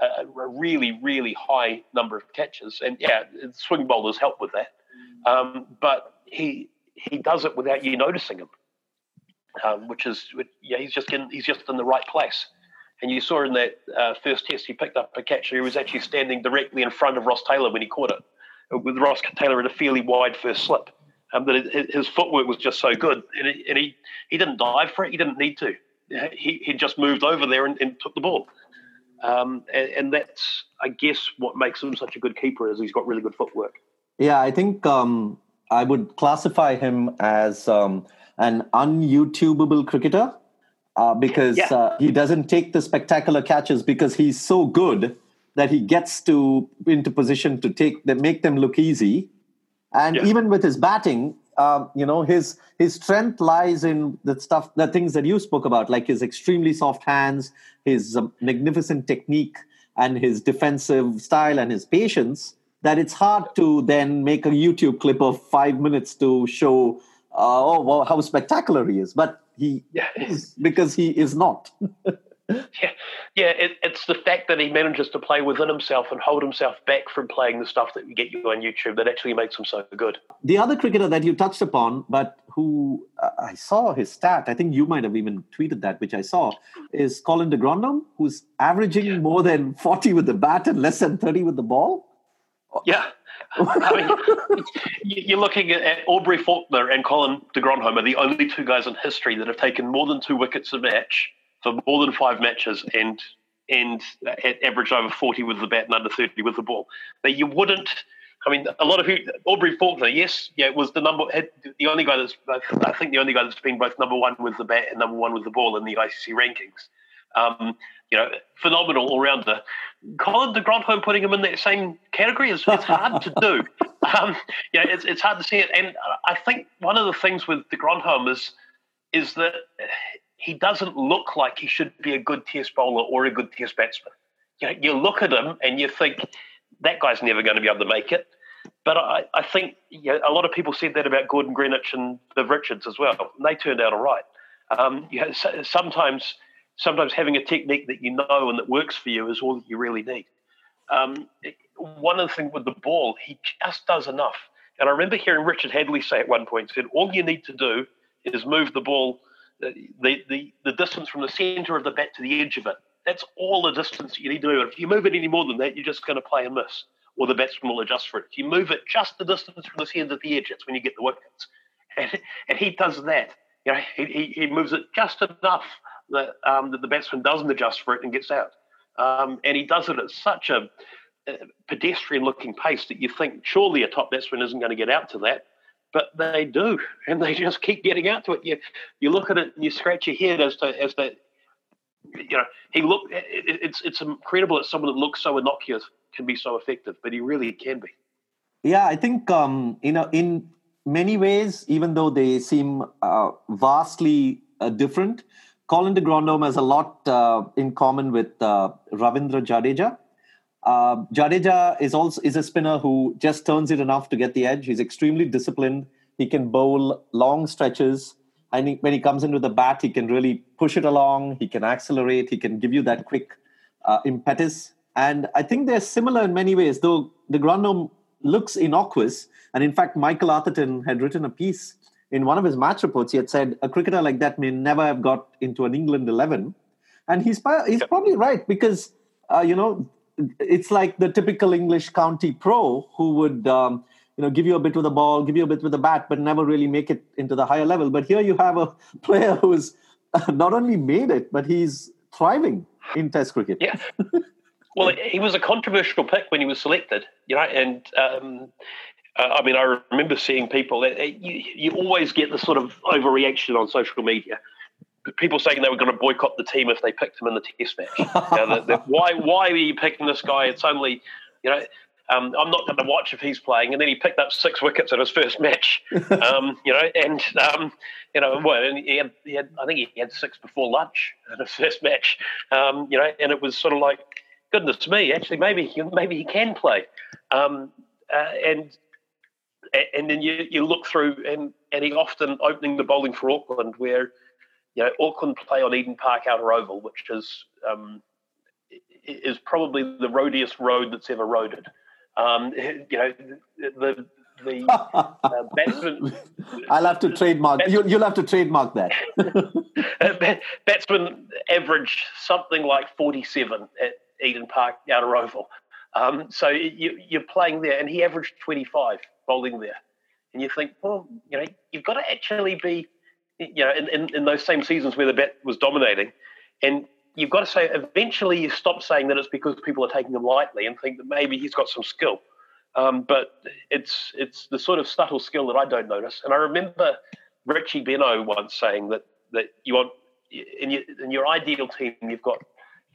a, a, really, really high number of catches. And yeah, swing bowlers help with that. Um, but he he does it without you noticing him, um, which is yeah, he's just in he's just in the right place. And you saw in that uh, first test, he picked up a catch. He was actually standing directly in front of Ross Taylor when he caught it, with Ross Taylor at a fairly wide first slip. Um, but his footwork was just so good, and, it, and he he didn't dive for it. He didn't need to. he, he just moved over there and, and took the ball. Um, and, and, that's, I guess, what makes him such a good keeper is he's got really good footwork. Yeah, I think um, I would classify him as um, an un-YouTubeable cricketer uh, because yeah. uh, he doesn't take the spectacular catches because he's so good that he gets to into position to take them, make them look easy. And yeah. even with his batting, um, you know, his his strength lies in the stuff, the things that you spoke about, like his extremely soft hands, his um, magnificent technique, and his defensive style and his patience. That it's hard to then make a YouTube clip of five minutes to show, uh, oh, well, how spectacular he is. But he yeah. is because he is not. <laughs> yeah, yeah. It, it's the fact that he manages to play within himself and hold himself back from playing the stuff that you get you on YouTube that actually makes him so good. The other cricketer that you touched upon, but who uh, I saw his stat, I think you might have even tweeted that, which I saw, is Colin de Grandhomme, who's averaging yeah. more than forty with the bat and less than thirty with the ball. Yeah. I mean, you're looking at Aubrey Faulkner and Colin de Grandhomme are the only two guys in history that have taken more than two wickets a match for more than five matches and and averaged over 40 with the bat and under 30 with the ball. Now, you wouldn't. I mean, a lot of people. Aubrey Faulkner, yes, yeah, was the number the only guy that's I think the only guy that's been both number one with the bat and number one with the ball in the ICC rankings. Um, you know, phenomenal all rounder. Colin de Grandhomme putting him in that same category is it's hard to do. <laughs> Um, yeah, it's, it's hard to see it. And I think one of the things with de Grandhomme is is that he doesn't look like he should be a good test bowler or a good test batsman. You, know, you look at him and you think that guy's never going to be able to make it. But I, I think you know, a lot of people said that about Gordon Greenidge and Viv Richards as well. And they turned out all right. Um, you know, sometimes, sometimes having a technique that you know and that works for you is all that you really need. Um, one of the things with the ball, he just does enough. And I remember hearing Richard Hadlee say at one point, said, all you need to do is move the ball – the, the, the distance from the centre of the bat to the edge of it. That's all the distance you need to move. If you move it any more than that, you're just going to play and miss, or the batsman will adjust for it. If you move it just the distance from the centre to the edge, that's when you get the wickets. And, <laughs> and he does that. You know, he, he, he moves it just enough that, um, that the batsman doesn't adjust for it and gets out. Um, and he does it at such a, a pedestrian-looking pace that you think surely a top batsman isn't going to get out to that but they do, and they just keep getting out to it. You you look at it and you scratch your head as to as to you know he look. It, it's it's incredible that someone that looks so innocuous can be so effective, but he really can be. Yeah, I think um, you know in many ways, even though they seem uh, vastly uh, different, Colin de Grandhomme has a lot uh, in common with uh, Ravindra Jadeja. Uh, Jadeja is also is a spinner who just turns it enough to get the edge. He's extremely disciplined. He can bowl long stretches, and he, when he comes in with the bat, he can really push it along. He can accelerate. He can give you that quick uh, impetus. And I think they're similar in many ways, though de Grandhomme looks innocuous. And in fact, Michael Atherton had written a piece in one of his match reports. He had said a cricketer like that may never have got into an England eleven, and he's he's probably right because uh, you know it's like the typical English county pro who would um, you know give you a bit with the ball, give you a bit with the bat, but never really make it into the higher level. But here you have a <laughs> player who's <laughs> not only made it, but he's thriving in Test cricket. Yeah. <laughs> well, he was a controversial pick when he was selected, you know, and um, uh, I mean, I remember seeing people that uh, you, you always get the sort of overreaction on social media people saying they were going to boycott the team if they picked him in the test match. know, the, the, <laughs> why, why are you picking this guy? It's only, you know, um, I'm not going to watch if he's playing. And then he picked up six wickets in his first match, <laughs> um, you know, and, um, you know, well, he had, he had, I think he had six before lunch in his first match, um, you know, and it was sort of like, goodness me, actually, maybe he, maybe he can play. Um, uh, and and then you, you look through and, and he often opening the bowling for Auckland where you know, Auckland play on Eden Park Outer Oval, which is um, is probably the roadiest road that's ever roaded. Um, <laughs> you know, the the <laughs> uh, batsman. I'll have to trademark. you, will have to trademark that. <laughs> Uh, batsman average something like forty-seven at Eden Park Outer Oval. Um, so you, you're playing there, and he averaged twenty-five bowling there, and you think, well, you know, you've got to actually be you know, in, in, in those same seasons where the bat was dominating. And you've got to say, eventually you stop saying that it's because people are taking him lightly and think that maybe he's got some skill. Um, but it's it's the sort of subtle skill that I don't notice. And I remember Richie Benaud once saying that that you want in your, in your ideal team, you've got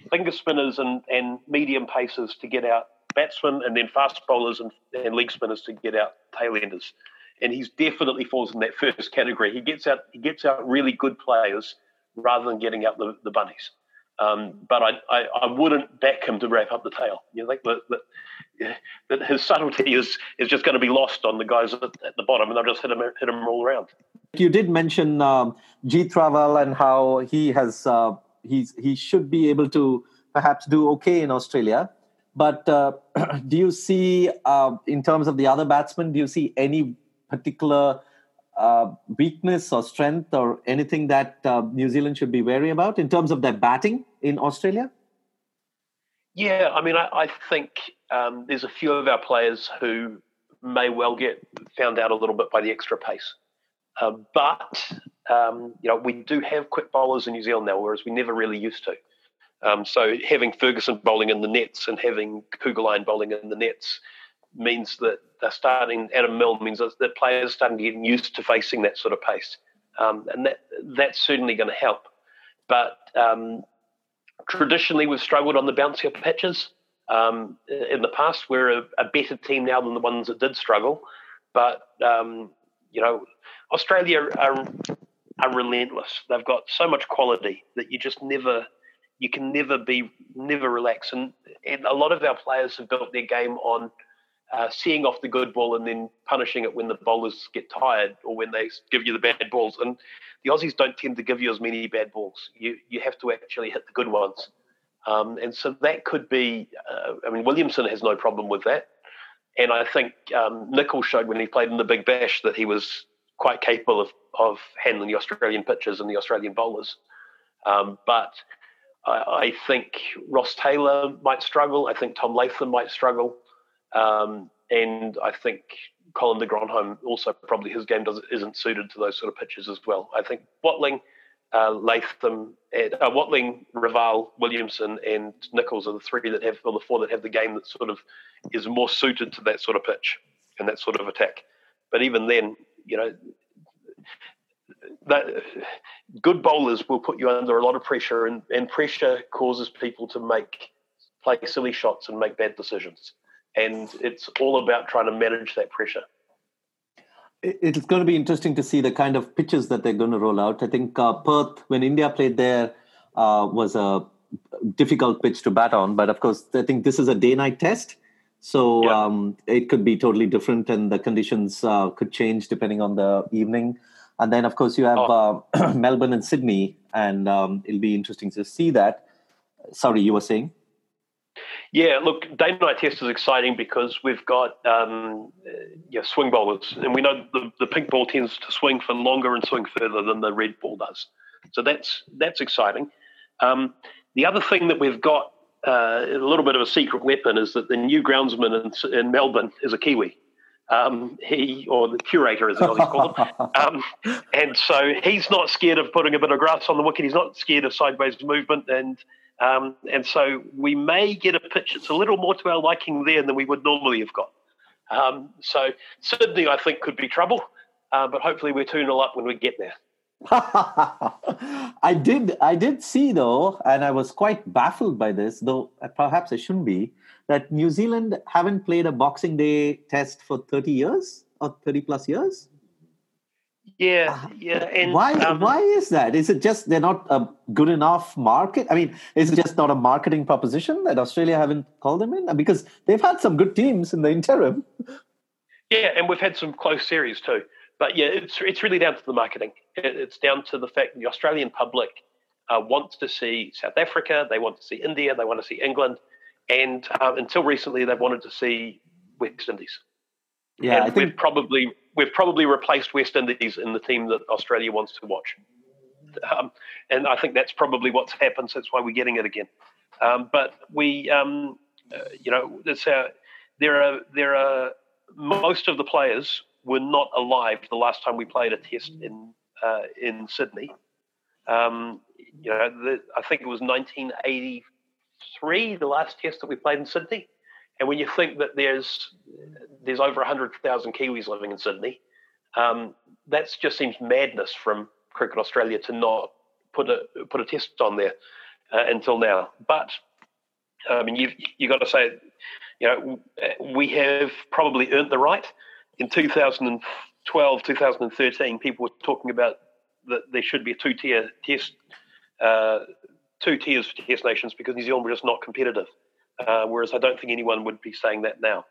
finger spinners and, and medium pacers to get out batsmen, and then fast bowlers and, and leg spinners to get out tailenders. And he's definitely falls in that first category. He gets out he gets out really good players rather than getting out the, the bunnies. Um, but I, I, I, wouldn't back him to wrap up the tail. You think that, that, that his subtlety is, is just going to be lost on the guys at, at, the bottom, and they'll just hit him hit him all around. You did mention um, Jeet Raval and how he has uh, he should be able to perhaps do okay in Australia. But uh, <clears throat> do you see, uh, in terms of the other batsmen, do you see any particular uh, weakness or strength or anything that uh, New Zealand should be wary about in terms of their batting in Australia? Yeah, I mean, I, I think um, there's a few of our players who may well get found out a little bit by the extra pace. Uh, but um, you know, we do have quick bowlers in New Zealand now, whereas we never really used to. Um, so having Ferguson bowling in the nets and having Kuggeleijn bowling in the nets means that they're starting. Adam Milne means that players are starting to get used to facing that sort of pace, um, and that that's certainly going to help. But um, traditionally, we've struggled on the bouncier pitches. Um, in the past, we're a, a, better team now than the ones that did struggle. But um, you know, Australia are, are relentless. They've got so much quality that you just never, you can never be, never relax. And, and a lot of our players have built their game on uh, seeing off the good ball and then punishing it when the bowlers get tired or when they give you the bad balls. And the Aussies don't tend to give you as many bad balls. You you have to actually hit the good ones. Um, and so that could be. Uh, I mean, Williamson has no problem with that. And I think um, showed when he played in the Big Bash that he was quite capable of, of handling the Australian pitchers and the Australian bowlers. Um, but I, think Ross Taylor might struggle. I think Tom Latham might struggle. Um, and I think Colin de Grandhomme also probably his game doesn't, isn't suited to those sort of pitches as well. I think Watling, uh, Latham, uh, Watling, Raval, Williamson, and Nicholls are the three that have, or the four that have the game that sort of is more suited to that sort of pitch and that sort of attack. But even then, you know, that good bowlers will put you under a lot of pressure, and, and pressure causes people to make play silly shots and make bad decisions. And it's all about trying to manage that pressure. It's going to be interesting to see the kind of pitches that they're going to roll out. I think uh, Perth, when India played there, uh, was a difficult pitch to bat on. But of course, I think this is a day-night test, so yeah. um, it could be totally different, and the conditions uh, could change depending on the evening. And then, of course, you have oh. uh, <clears throat> Melbourne and Sydney, and um, it'll be interesting to see that. Sorry, you were saying? Yeah, look, day night test is exciting because we've got um, yeah swing bowlers, and we know the, the pink ball tends to swing for longer and swing further than the red ball does. So that's that's exciting. Um, the other thing that we've got uh, a little bit of a secret weapon is that the new groundsman in, in Melbourne is a Kiwi. Um, he or the curator, as the Aussies call him, <laughs> um, and so he's not scared of putting a bit of grass on the wicket. He's not scared of sideways movement, and um, and so we may get a pitch that's a little more to our liking there than we would normally have got. Um, so Sydney, I think, could be trouble, uh, but hopefully we're two 0 up when we get there. <laughs> I did I did see though, and I was quite baffled by this, though perhaps I shouldn't be, that New Zealand haven't played a Boxing Day test for 30 years or 30 plus years. Yeah, uh, yeah. And why um, why is that? Is it just they're not a good enough market? I mean, is it just not a marketing proposition that Australia haven't called them in? Because they've had some good teams in the interim. Yeah, and we've had some close series too. But yeah, it's it's really down to the marketing. It's down to the fact that the Australian public uh, wants to see South Africa, they want to see India, they want to see England, and um, until recently they've wanted to see West Indies. Yeah, think we've probably we've probably replaced West Indies in the team that Australia wants to watch, um, and I think that's probably what's happened. So that's why we're getting it again. Um, but we, um, uh, you know, it's our, there are there are most of the players were not alive the last time we played a test in uh, in Sydney. Um, you know, the, I think it was 1983, the last test that we played in Sydney. And when you think that there's there's over 100,000 Kiwis living in Sydney, um, that just seems madness from Cricket Australia to not put a put a test on there uh, until now. But I mean, you've you got to say, you know, we have probably earned the right. In 2012, 2013, people were talking about that there should be a two-tier test, uh, two tiers for test nations because New Zealand were just not competitive. Uh, whereas I don't think anyone would be saying that now.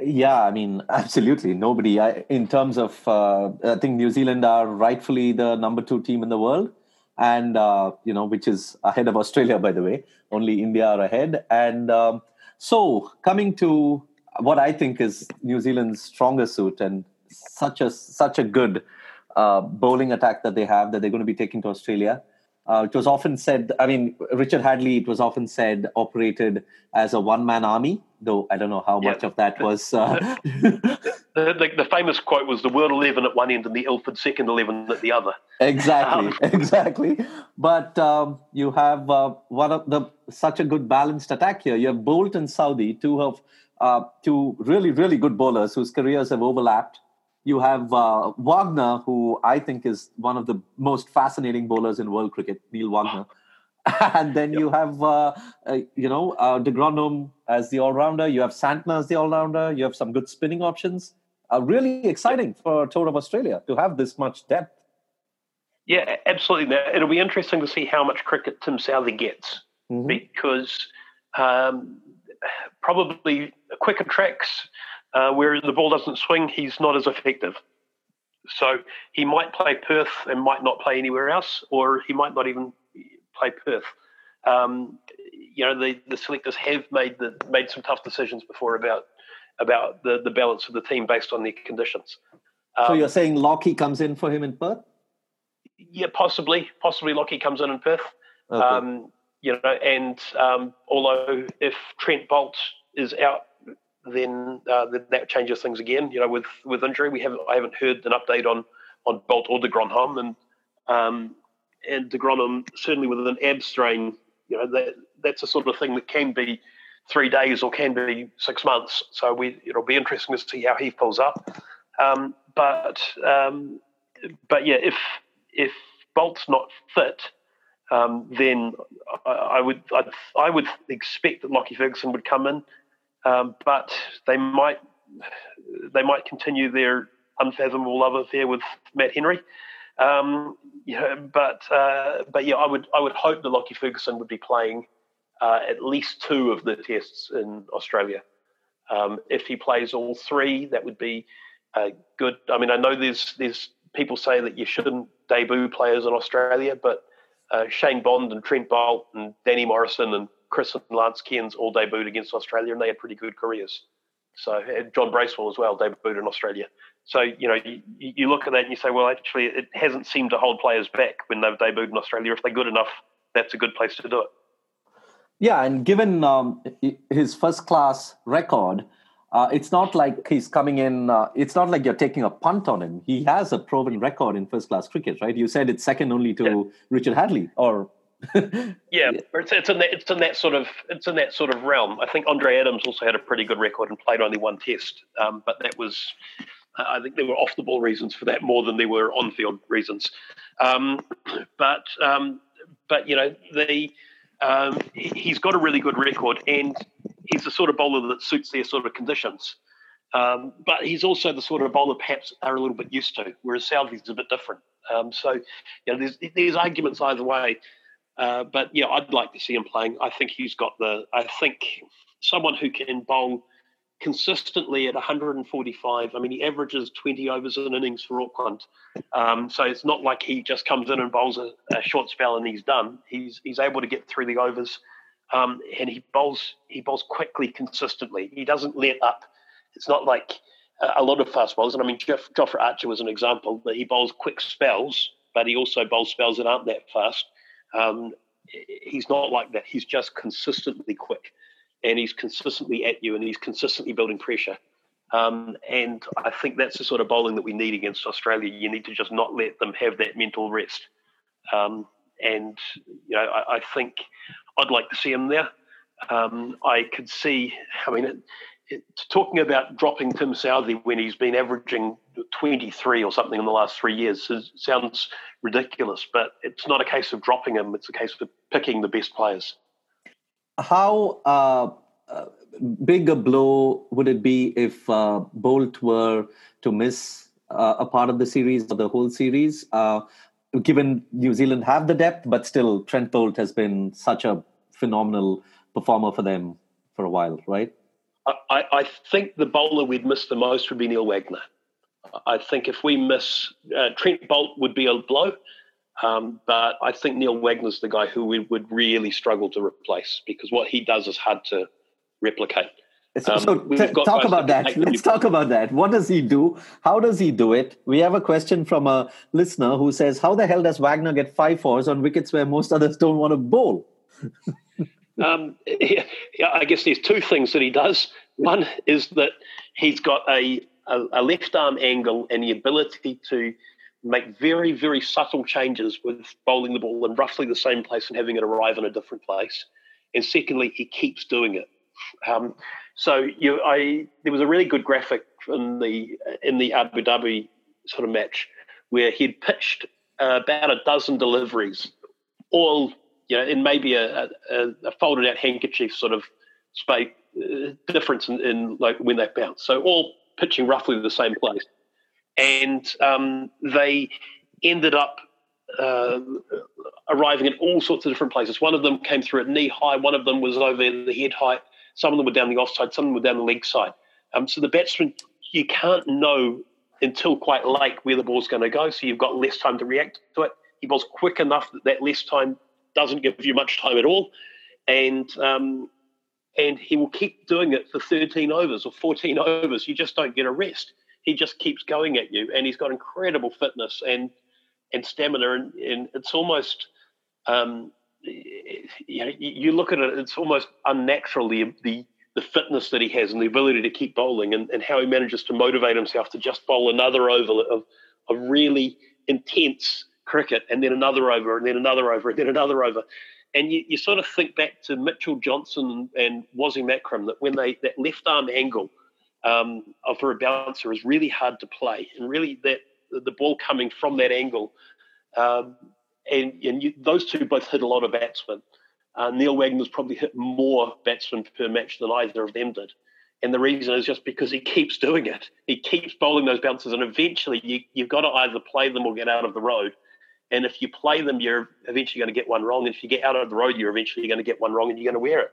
Yeah, I mean, <laughs> absolutely. Nobody. I, in terms of, uh, I think New Zealand are rightfully the number two team in the world, and uh, you know, which is ahead of Australia, by the way. Only India are ahead. And um, so, coming to what I think is New Zealand's stronger suit, and such a such a good uh, bowling attack that they have that they're going to be taking to Australia. Uh, it was often said, I mean, Richard Hadlee, it was often said, operated as a one man army, though I don't know how much of that was. Uh... <laughs> the, the, the, famous quote was the World 11 at one end and the Ilford second 11 at the other. Exactly, um, <laughs> exactly. But um, you have uh, one of the such a good balanced attack here. You have Boult and Southee, two of uh, two really, really good bowlers whose careers have overlapped you have uh, Wagner, who I think is one of the most fascinating bowlers in world cricket, Neil Wagner. <laughs> and then yep. you have, uh, uh, you know, uh, de Grandhomme as the all-rounder. You have Santner as the all-rounder. You have some good spinning options. Uh, really exciting for a tour of Australia to have this much depth. Yeah, absolutely. It'll be interesting to see how much cricket Tim Southee gets mm-hmm. because um, probably quicker tracks uh, where the ball doesn't swing, he's not as effective. So he might play Perth and might not play anywhere else, or he might not even play Perth. Um, you know, the, the selectors have made the, made some tough decisions before about about the, the balance of the team based on their conditions. Um, so you're saying Lockie comes in for him in Perth? Yeah, possibly. Possibly Lockie comes in in Perth. Okay. Um, you know, and um, although if Trent Boult is out then uh, that changes things again. You know, with with injury, we haven't I haven't heard an update on on Boult or de Grandhomme, and um, and de Grandhomme certainly with an ab strain, you know that that's a sort of thing that can be three days or can be six months. So we it'll be interesting to see how he pulls up. Um, but um, but yeah, if if Boult's not fit, um, then I, I would I'd, I would expect that Lockie Ferguson would come in um, but they might they might continue their unfathomable love affair with Matt Henry. Um, but uh, but yeah, I would I would hope that Lockie Ferguson would be playing uh, at least two of the tests in Australia. Um, if he plays all three, that would be uh, good. I mean, I know there's there's people say that you shouldn't debut players in Australia, but uh, Shane Bond and Trent Boult and Danny Morrison and Chris and Lance Cairns all debuted against Australia, and they had pretty good careers. So John Bracewell as well debuted in Australia. So you know you, you look at that and you say, well, actually, it hasn't seemed to hold players back when they've debuted in Australia. If they're good enough, that's a good place to do it. Yeah, and given um, his first class record, uh, it's not like he's coming in. Uh, it's not like you're taking a punt on him. He has a proven record in first class cricket, right? You said it's second only to yeah. Richard Hadlee, or yeah, it's, it's in that it's in that sort of it's in that sort of realm. I think Andre Adams also had a pretty good record and played only one test, um, but that was I think there were off the ball reasons for that more than there were on field reasons. Um, <clears throat> but um, but you know the um, he's got a really good record and he's the sort of bowler that suits their sort of conditions. Um, but he's also the sort of bowler perhaps are a little bit used to, whereas Southee's a bit different. Um, so, you know, there's, there's arguments either way. Uh, but yeah, I'd like to see him playing. I think he's got the. I think someone who can bowl consistently at 145. I mean, he averages 20 overs in innings for Auckland. Um, so it's not like he just comes in and bowls a, a, short spell and he's done. He's he's able to get through the overs, um, and he bowls he bowls quickly, consistently. He doesn't let up. It's not like a lot of fast bowlers. And I mean, Jeff, Jofra Archer was an example that he bowls quick spells, but he also bowls spells that aren't that fast. Um, he's not like that. He's just consistently quick, and he's consistently at you, and he's consistently building pressure. Um, and I think that's the sort of bowling that we need against Australia. You need to just not let them have that mental rest. Um, and you know, I, I, think I'd like to see him there. Um, I could see. I mean, talking about dropping Tim Southee when he's been averaging 23 or something in the last three years sounds ridiculous. But it's not a case of dropping him; it's a case of picking the best players. How uh, uh, big a blow would it be if uh, Boult were to miss uh, a part of the series or the whole series? Uh, given New Zealand have the depth, but still Trent Boult has been such a phenomenal performer for them for a while, right? I, I think the bowler we'd miss the most would be Neil Wagner. I think if we miss uh, Trent Boult would be a blow, um, but I think Neil Wagner's the guy who we would really struggle to replace because what he does is hard to replicate. So, um, so t- talk about that. Let's talk about that. What does he do? How does he do it? We have a question from a listener who says, "How the hell does Wagner get five fours on wickets where most others don't want to bowl?" <laughs> um, <laughs> yeah, I guess there's two things that he does. One is that he's got a, a, a left arm angle and the ability to make very, very subtle changes with bowling the ball in roughly the same place and having it arrive in a different place. And secondly, he keeps doing it. Um, so you, I, there was a really good graphic in the in the Abu Dhabi sort of match where he'd pitched uh, about a dozen deliveries, all you know, in maybe a, a, a folded out handkerchief sort of space uh, difference in, in, like when they bounce. So all pitching roughly the same place, and um, they ended up uh, arriving at all sorts of different places. One of them came through at knee high. One of them was over the head height. Some of them were down the offside, some of them were down the leg side. Um, so the batsman, you can't know until quite late where the ball's going to go. So you've got less time to react to it. He bowls quick enough that that less time doesn't give you much time at all. And um, and he will keep doing it for 13 overs or 14 overs. You just don't get a rest. He just keeps going at you, and he's got incredible fitness and and stamina, and, and it's almost um, you know, you look at it, it's almost unnatural the, the, the fitness that he has and the ability to keep bowling and, and how he manages to motivate himself to just bowl another over of, of really intense cricket and then another over and then another over and then another over. And you, you sort of think back to Mitchell Johnson and Wasim Akram that when they that left arm angle um, for a bouncer is really hard to play, and really that the ball coming from that angle um, and, and you, those two both hit a lot of batsmen. Uh, Neil Wagner's probably hit more batsmen per match than either of them did. And the reason is just because he keeps doing it. He keeps bowling those bounces, and eventually you, you've got to either play them or get out of the road. And if you play them, you're eventually going to get one wrong. And if you get out of the road, you're eventually going to get one wrong, and you're going to wear it.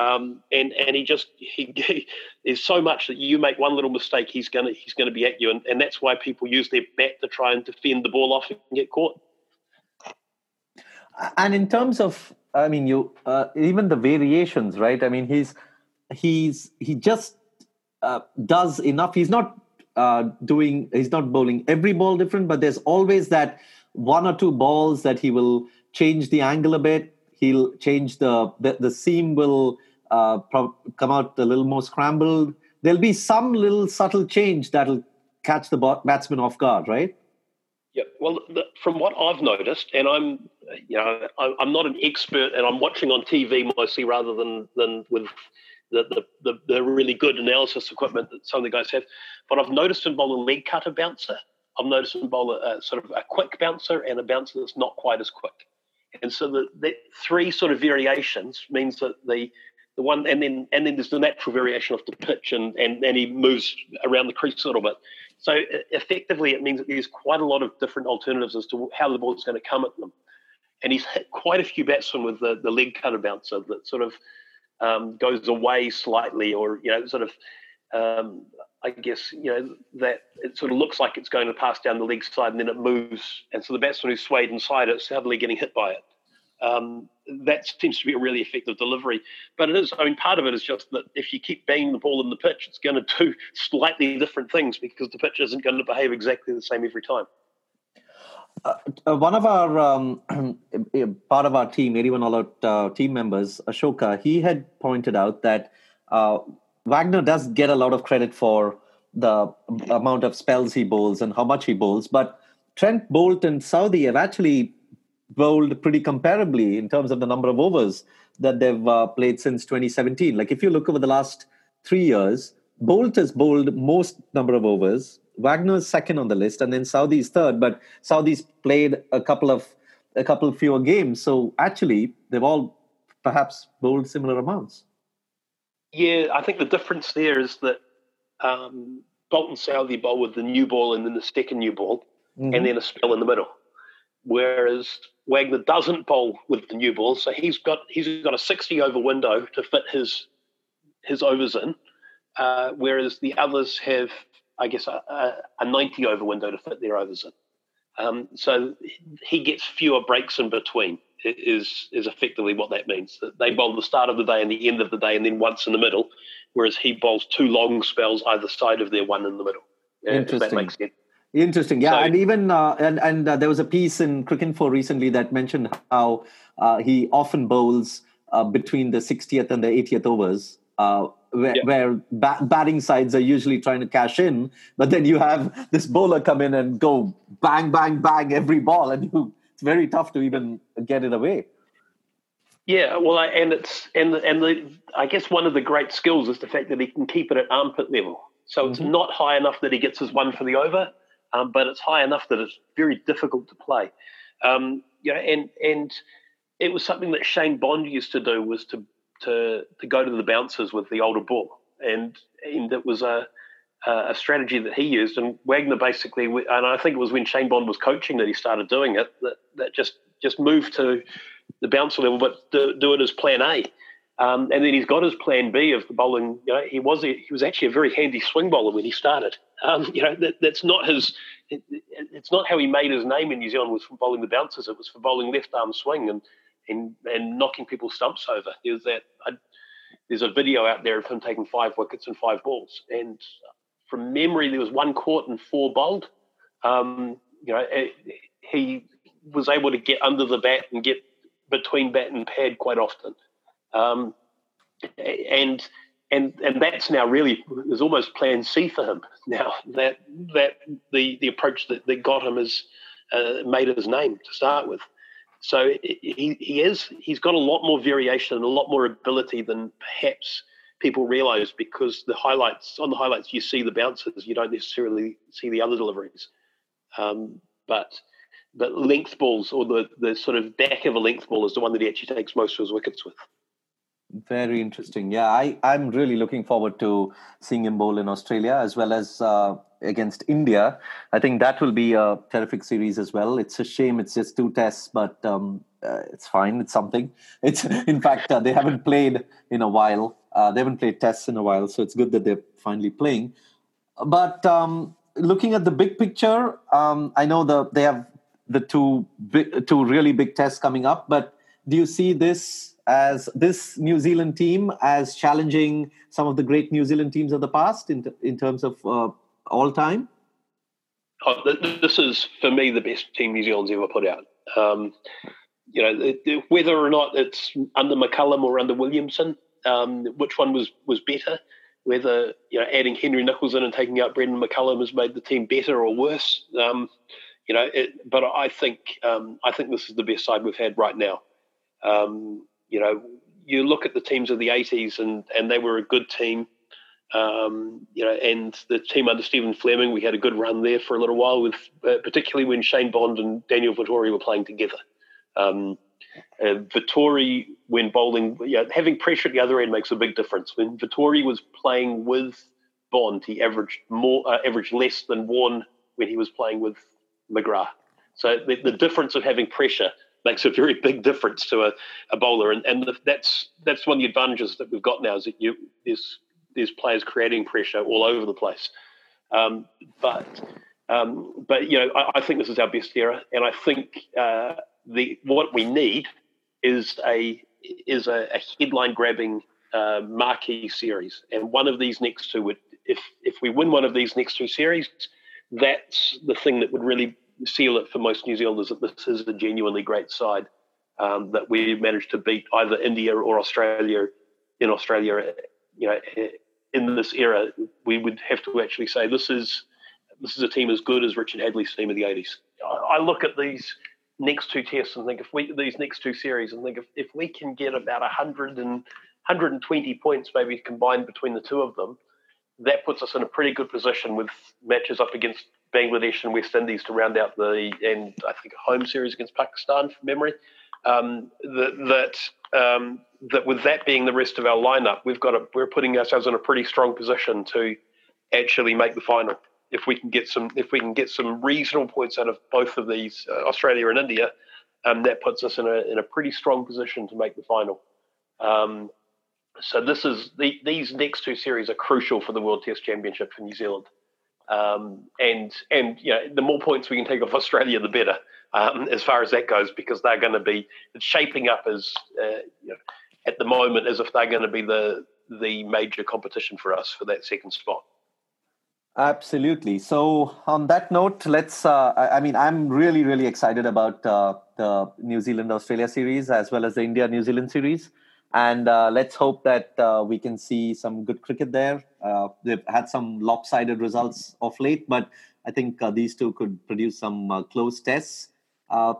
Um, and and he just he, he, there's so much that you make one little mistake, he's gonna he's gonna be at you, and, and that's why people use their bat to try and defend the ball off and get caught and in terms of i mean you uh, even the variations right i mean he's he's he just uh, does enough he's not uh, doing he's not bowling every ball different but there's always that one or two balls that he will change the angle a bit he'll change the the, the seam will uh, pro- come out a little more scrambled there'll be some little subtle change that'll catch the batsman off guard right yeah, well, the, from what I've noticed, and I'm, you know, I, I'm not an expert, and I'm watching on TV mostly rather than than with the, the, the, really good analysis equipment that some of the guys have. But I've noticed in bowl a leg cutter bouncer. I've noticed in bowl a, a, sort of a quick bouncer and a bouncer that's not quite as quick. And so the, the three sort of variations means that the the one and then and then there's the natural variation of the pitch and and, and he moves around the crease a little bit. So effectively, it means that there's quite a lot of different alternatives as to how the ball's going to come at them. And he's hit quite a few batsmen with the, the leg cutter bouncer that sort of um, goes away slightly, or you know, sort of, um, I guess, you know, that it sort of looks like it's going to pass down the leg side, and then it moves, and so the batsman who's swayed inside it is suddenly getting hit by it. Um, that seems to be a really effective delivery. But it is, I mean, part of it is just that if you keep banging the ball in the pitch, it's going to do <laughs> slightly different things because the pitch isn't going to behave exactly the same every time. Uh, uh one of our um, <clears throat> part of our team, 81 all out uh, team members, Ashoka, he had pointed out that uh, Wagner does get a lot of credit for the amount of spells he bowls and how much he bowls. But Trent Boult and Southee have actually bowled pretty comparably in terms of the number of overs that they've uh, played since 2017. Like if you look over the last three years, Boult has bowled most number of overs. Wagner's second on the list, and then Southee's third. But Southee's played a couple of a couple fewer games, so actually they've all perhaps bowled similar amounts. Yeah, I think the difference there is that um, Bolton Southee bowl with the new ball and then the second new ball, mm-hmm. and then a spell in the middle. Whereas Wagner doesn't bowl with the new ball, so he's got he's got a 60 over window to fit his his overs in, uh, whereas the others have, I guess, a, a, 90 over window to fit their overs in. Um, so he gets fewer breaks in between. Is is effectively what that means. They bowl the start of the day and the end of the day, and then once in the middle. Whereas he bowls two long spells either side of their one in the middle. Interesting. that makes sense. Interesting, yeah, so, and even uh, and and uh, there was a piece in Cricinfo recently that mentioned how uh, he often bowls uh, between the 60th and the 80th overs, uh, where, yeah. where ba- batting sides are usually trying to cash in, but then you have this bowler come in and go bang, bang, bang every ball, and you, it's very tough to even get it away. Yeah, well, and it's and and the I guess one of the great skills is the fact that he can keep it at armpit level. So it's mm-hmm. not high enough that he gets his one for the over, um, but it's high enough that it's very difficult to play. Um, you know, and and it was something that Shane Bond used to do was to to to go to the bouncers with the older ball, and and it was a a strategy that he used. And Wagner basically, and I think it was when Shane Bond was coaching that he started doing it. That that just just moved to the bouncer level, but do, do it as Plan A. Um, and then he's got his plan B of the bowling. You know, he was he was actually a very handy swing bowler when he started. Um, you know, that, that's not his. It, it's not how he made his name in New Zealand was from bowling the bouncers. It was for bowling left arm swing and and and knocking people's stumps over. There's that. I, there's a video out there of him taking five wickets and five balls. And from memory, there was one caught and four bowled. Um, you know, it, he was able to get under the bat and get between bat and pad quite often. Um, and and and that's now really is almost Plan C for him <laughs> now. That that the the approach that, that got him is uh, made his name to start with. So he he is he's got a lot more variation and a lot more ability than perhaps people realise because the highlights on the highlights you see the bounces, you don't necessarily see the other deliveries. Um, but but length balls or the the sort of back of a length ball is the one that he actually takes most of his wickets with. Very interesting. Yeah, I, I'm really looking forward to seeing him bowl in Australia as well as uh, against India. I think that will be a terrific series as well. It's a shame it's just two tests, but um, uh, it's fine. It's something. It's <laughs> in fact uh, they haven't played in a while. Uh, they haven't played tests in a while, so it's good that they're finally playing. But um, looking at the big picture, um, I know the they have the two big, two really big tests coming up. But do you see this as this New Zealand team as challenging some of the great New Zealand teams of the past in in terms of uh, all time? Oh, this is for me the best team New Zealand's ever put out. Um, you know, whether or not it's under McCullum or under Williamson, um, which one was was better? Whether you know adding Henry Nicholls in and taking out Brendon McCullum has made the team better or worse? Um, you know, it, but I think um, I think this is the best side we've had right now. Um, you know, you look at the teams of the '80s, and and they were a good team. Um, you know, and the team under Stephen Fleming, we had a good run there for a little while, with uh, particularly when Shane Bond and Daniel Vettori were playing together. Um, uh, Vettori, when bowling, yeah, having pressure at the other end makes a big difference. When Vettori was playing with Bond, he averaged more, uh, averaged less than Warne when he was playing with McGrath. So the, the difference of having pressure makes a very big difference to a, a bowler, and, and that's that's one of the advantages that we've got now is that you there's there's players creating pressure all over the place. Um, but um, but you know I, I, think this is our best era, and I think uh, the what we need is a is a, a headline grabbing uh, marquee series, and one of these next two would if if we win one of these next two series, that's the thing that would really seal it for most New Zealanders that this is a genuinely great side um, that we managed to beat either India or Australia in Australia, you know, in this era, we would have to actually say this is this is a team as good as Richard Hadlee's team of the 80s. I look at these next two tests and think if we these next two series and think if, if we can get about 100 and 120 points maybe combined between the two of them, that puts us in a pretty good position with matches up against Bangladesh and West Indies to round out the and I think a home series against Pakistan from memory. Um, that that um, that with that being the rest of our lineup, we've got a, we're putting ourselves in a pretty strong position to actually make the final. If we can get some if we can get some reasonable points out of both of these, uh, Australia and India, um, that puts us in a in a pretty strong position to make the final. Um, so this is the, these next two series are crucial for the World Test Championship for New Zealand. Um, and and you know, the more points we can take off Australia, the better um, as far as that goes, because they're going to be shaping up as uh, you know, at the moment as if they're going to be the the major competition for us for that second spot. Absolutely. So on that note, let's. Uh, I, mean, I'm really really excited about uh, the New Zealand Australia series as well as the India New Zealand series and uh, let's hope that uh, we can see some good cricket there. Uh, they've had some lopsided results of late, but I think uh, these two could produce some close tests.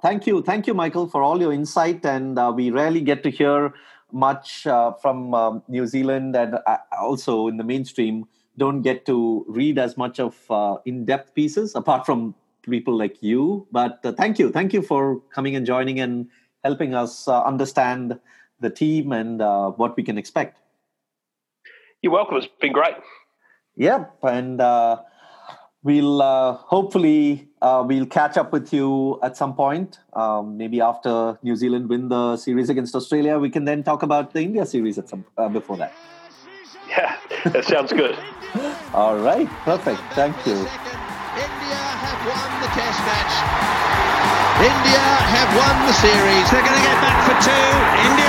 Thank you, thank you, Michael, for all your insight. And we rarely get to hear much from um, New Zealand, and also in the mainstream, don't get to read as much of in-depth pieces apart from people like you. But thank you, thank you for coming and joining and helping us understand the team and uh, what we can expect. You're welcome. It's been great. Yep, and uh, we'll uh, hopefully uh, we'll catch up with you at some point. Um, maybe after New Zealand win the series against Australia, we can then talk about the India series at some uh, before that. Yeah, that sounds good. <laughs> All right, perfect. Thank you. India have won the Test match. India have won the series. They're going to get back for two. India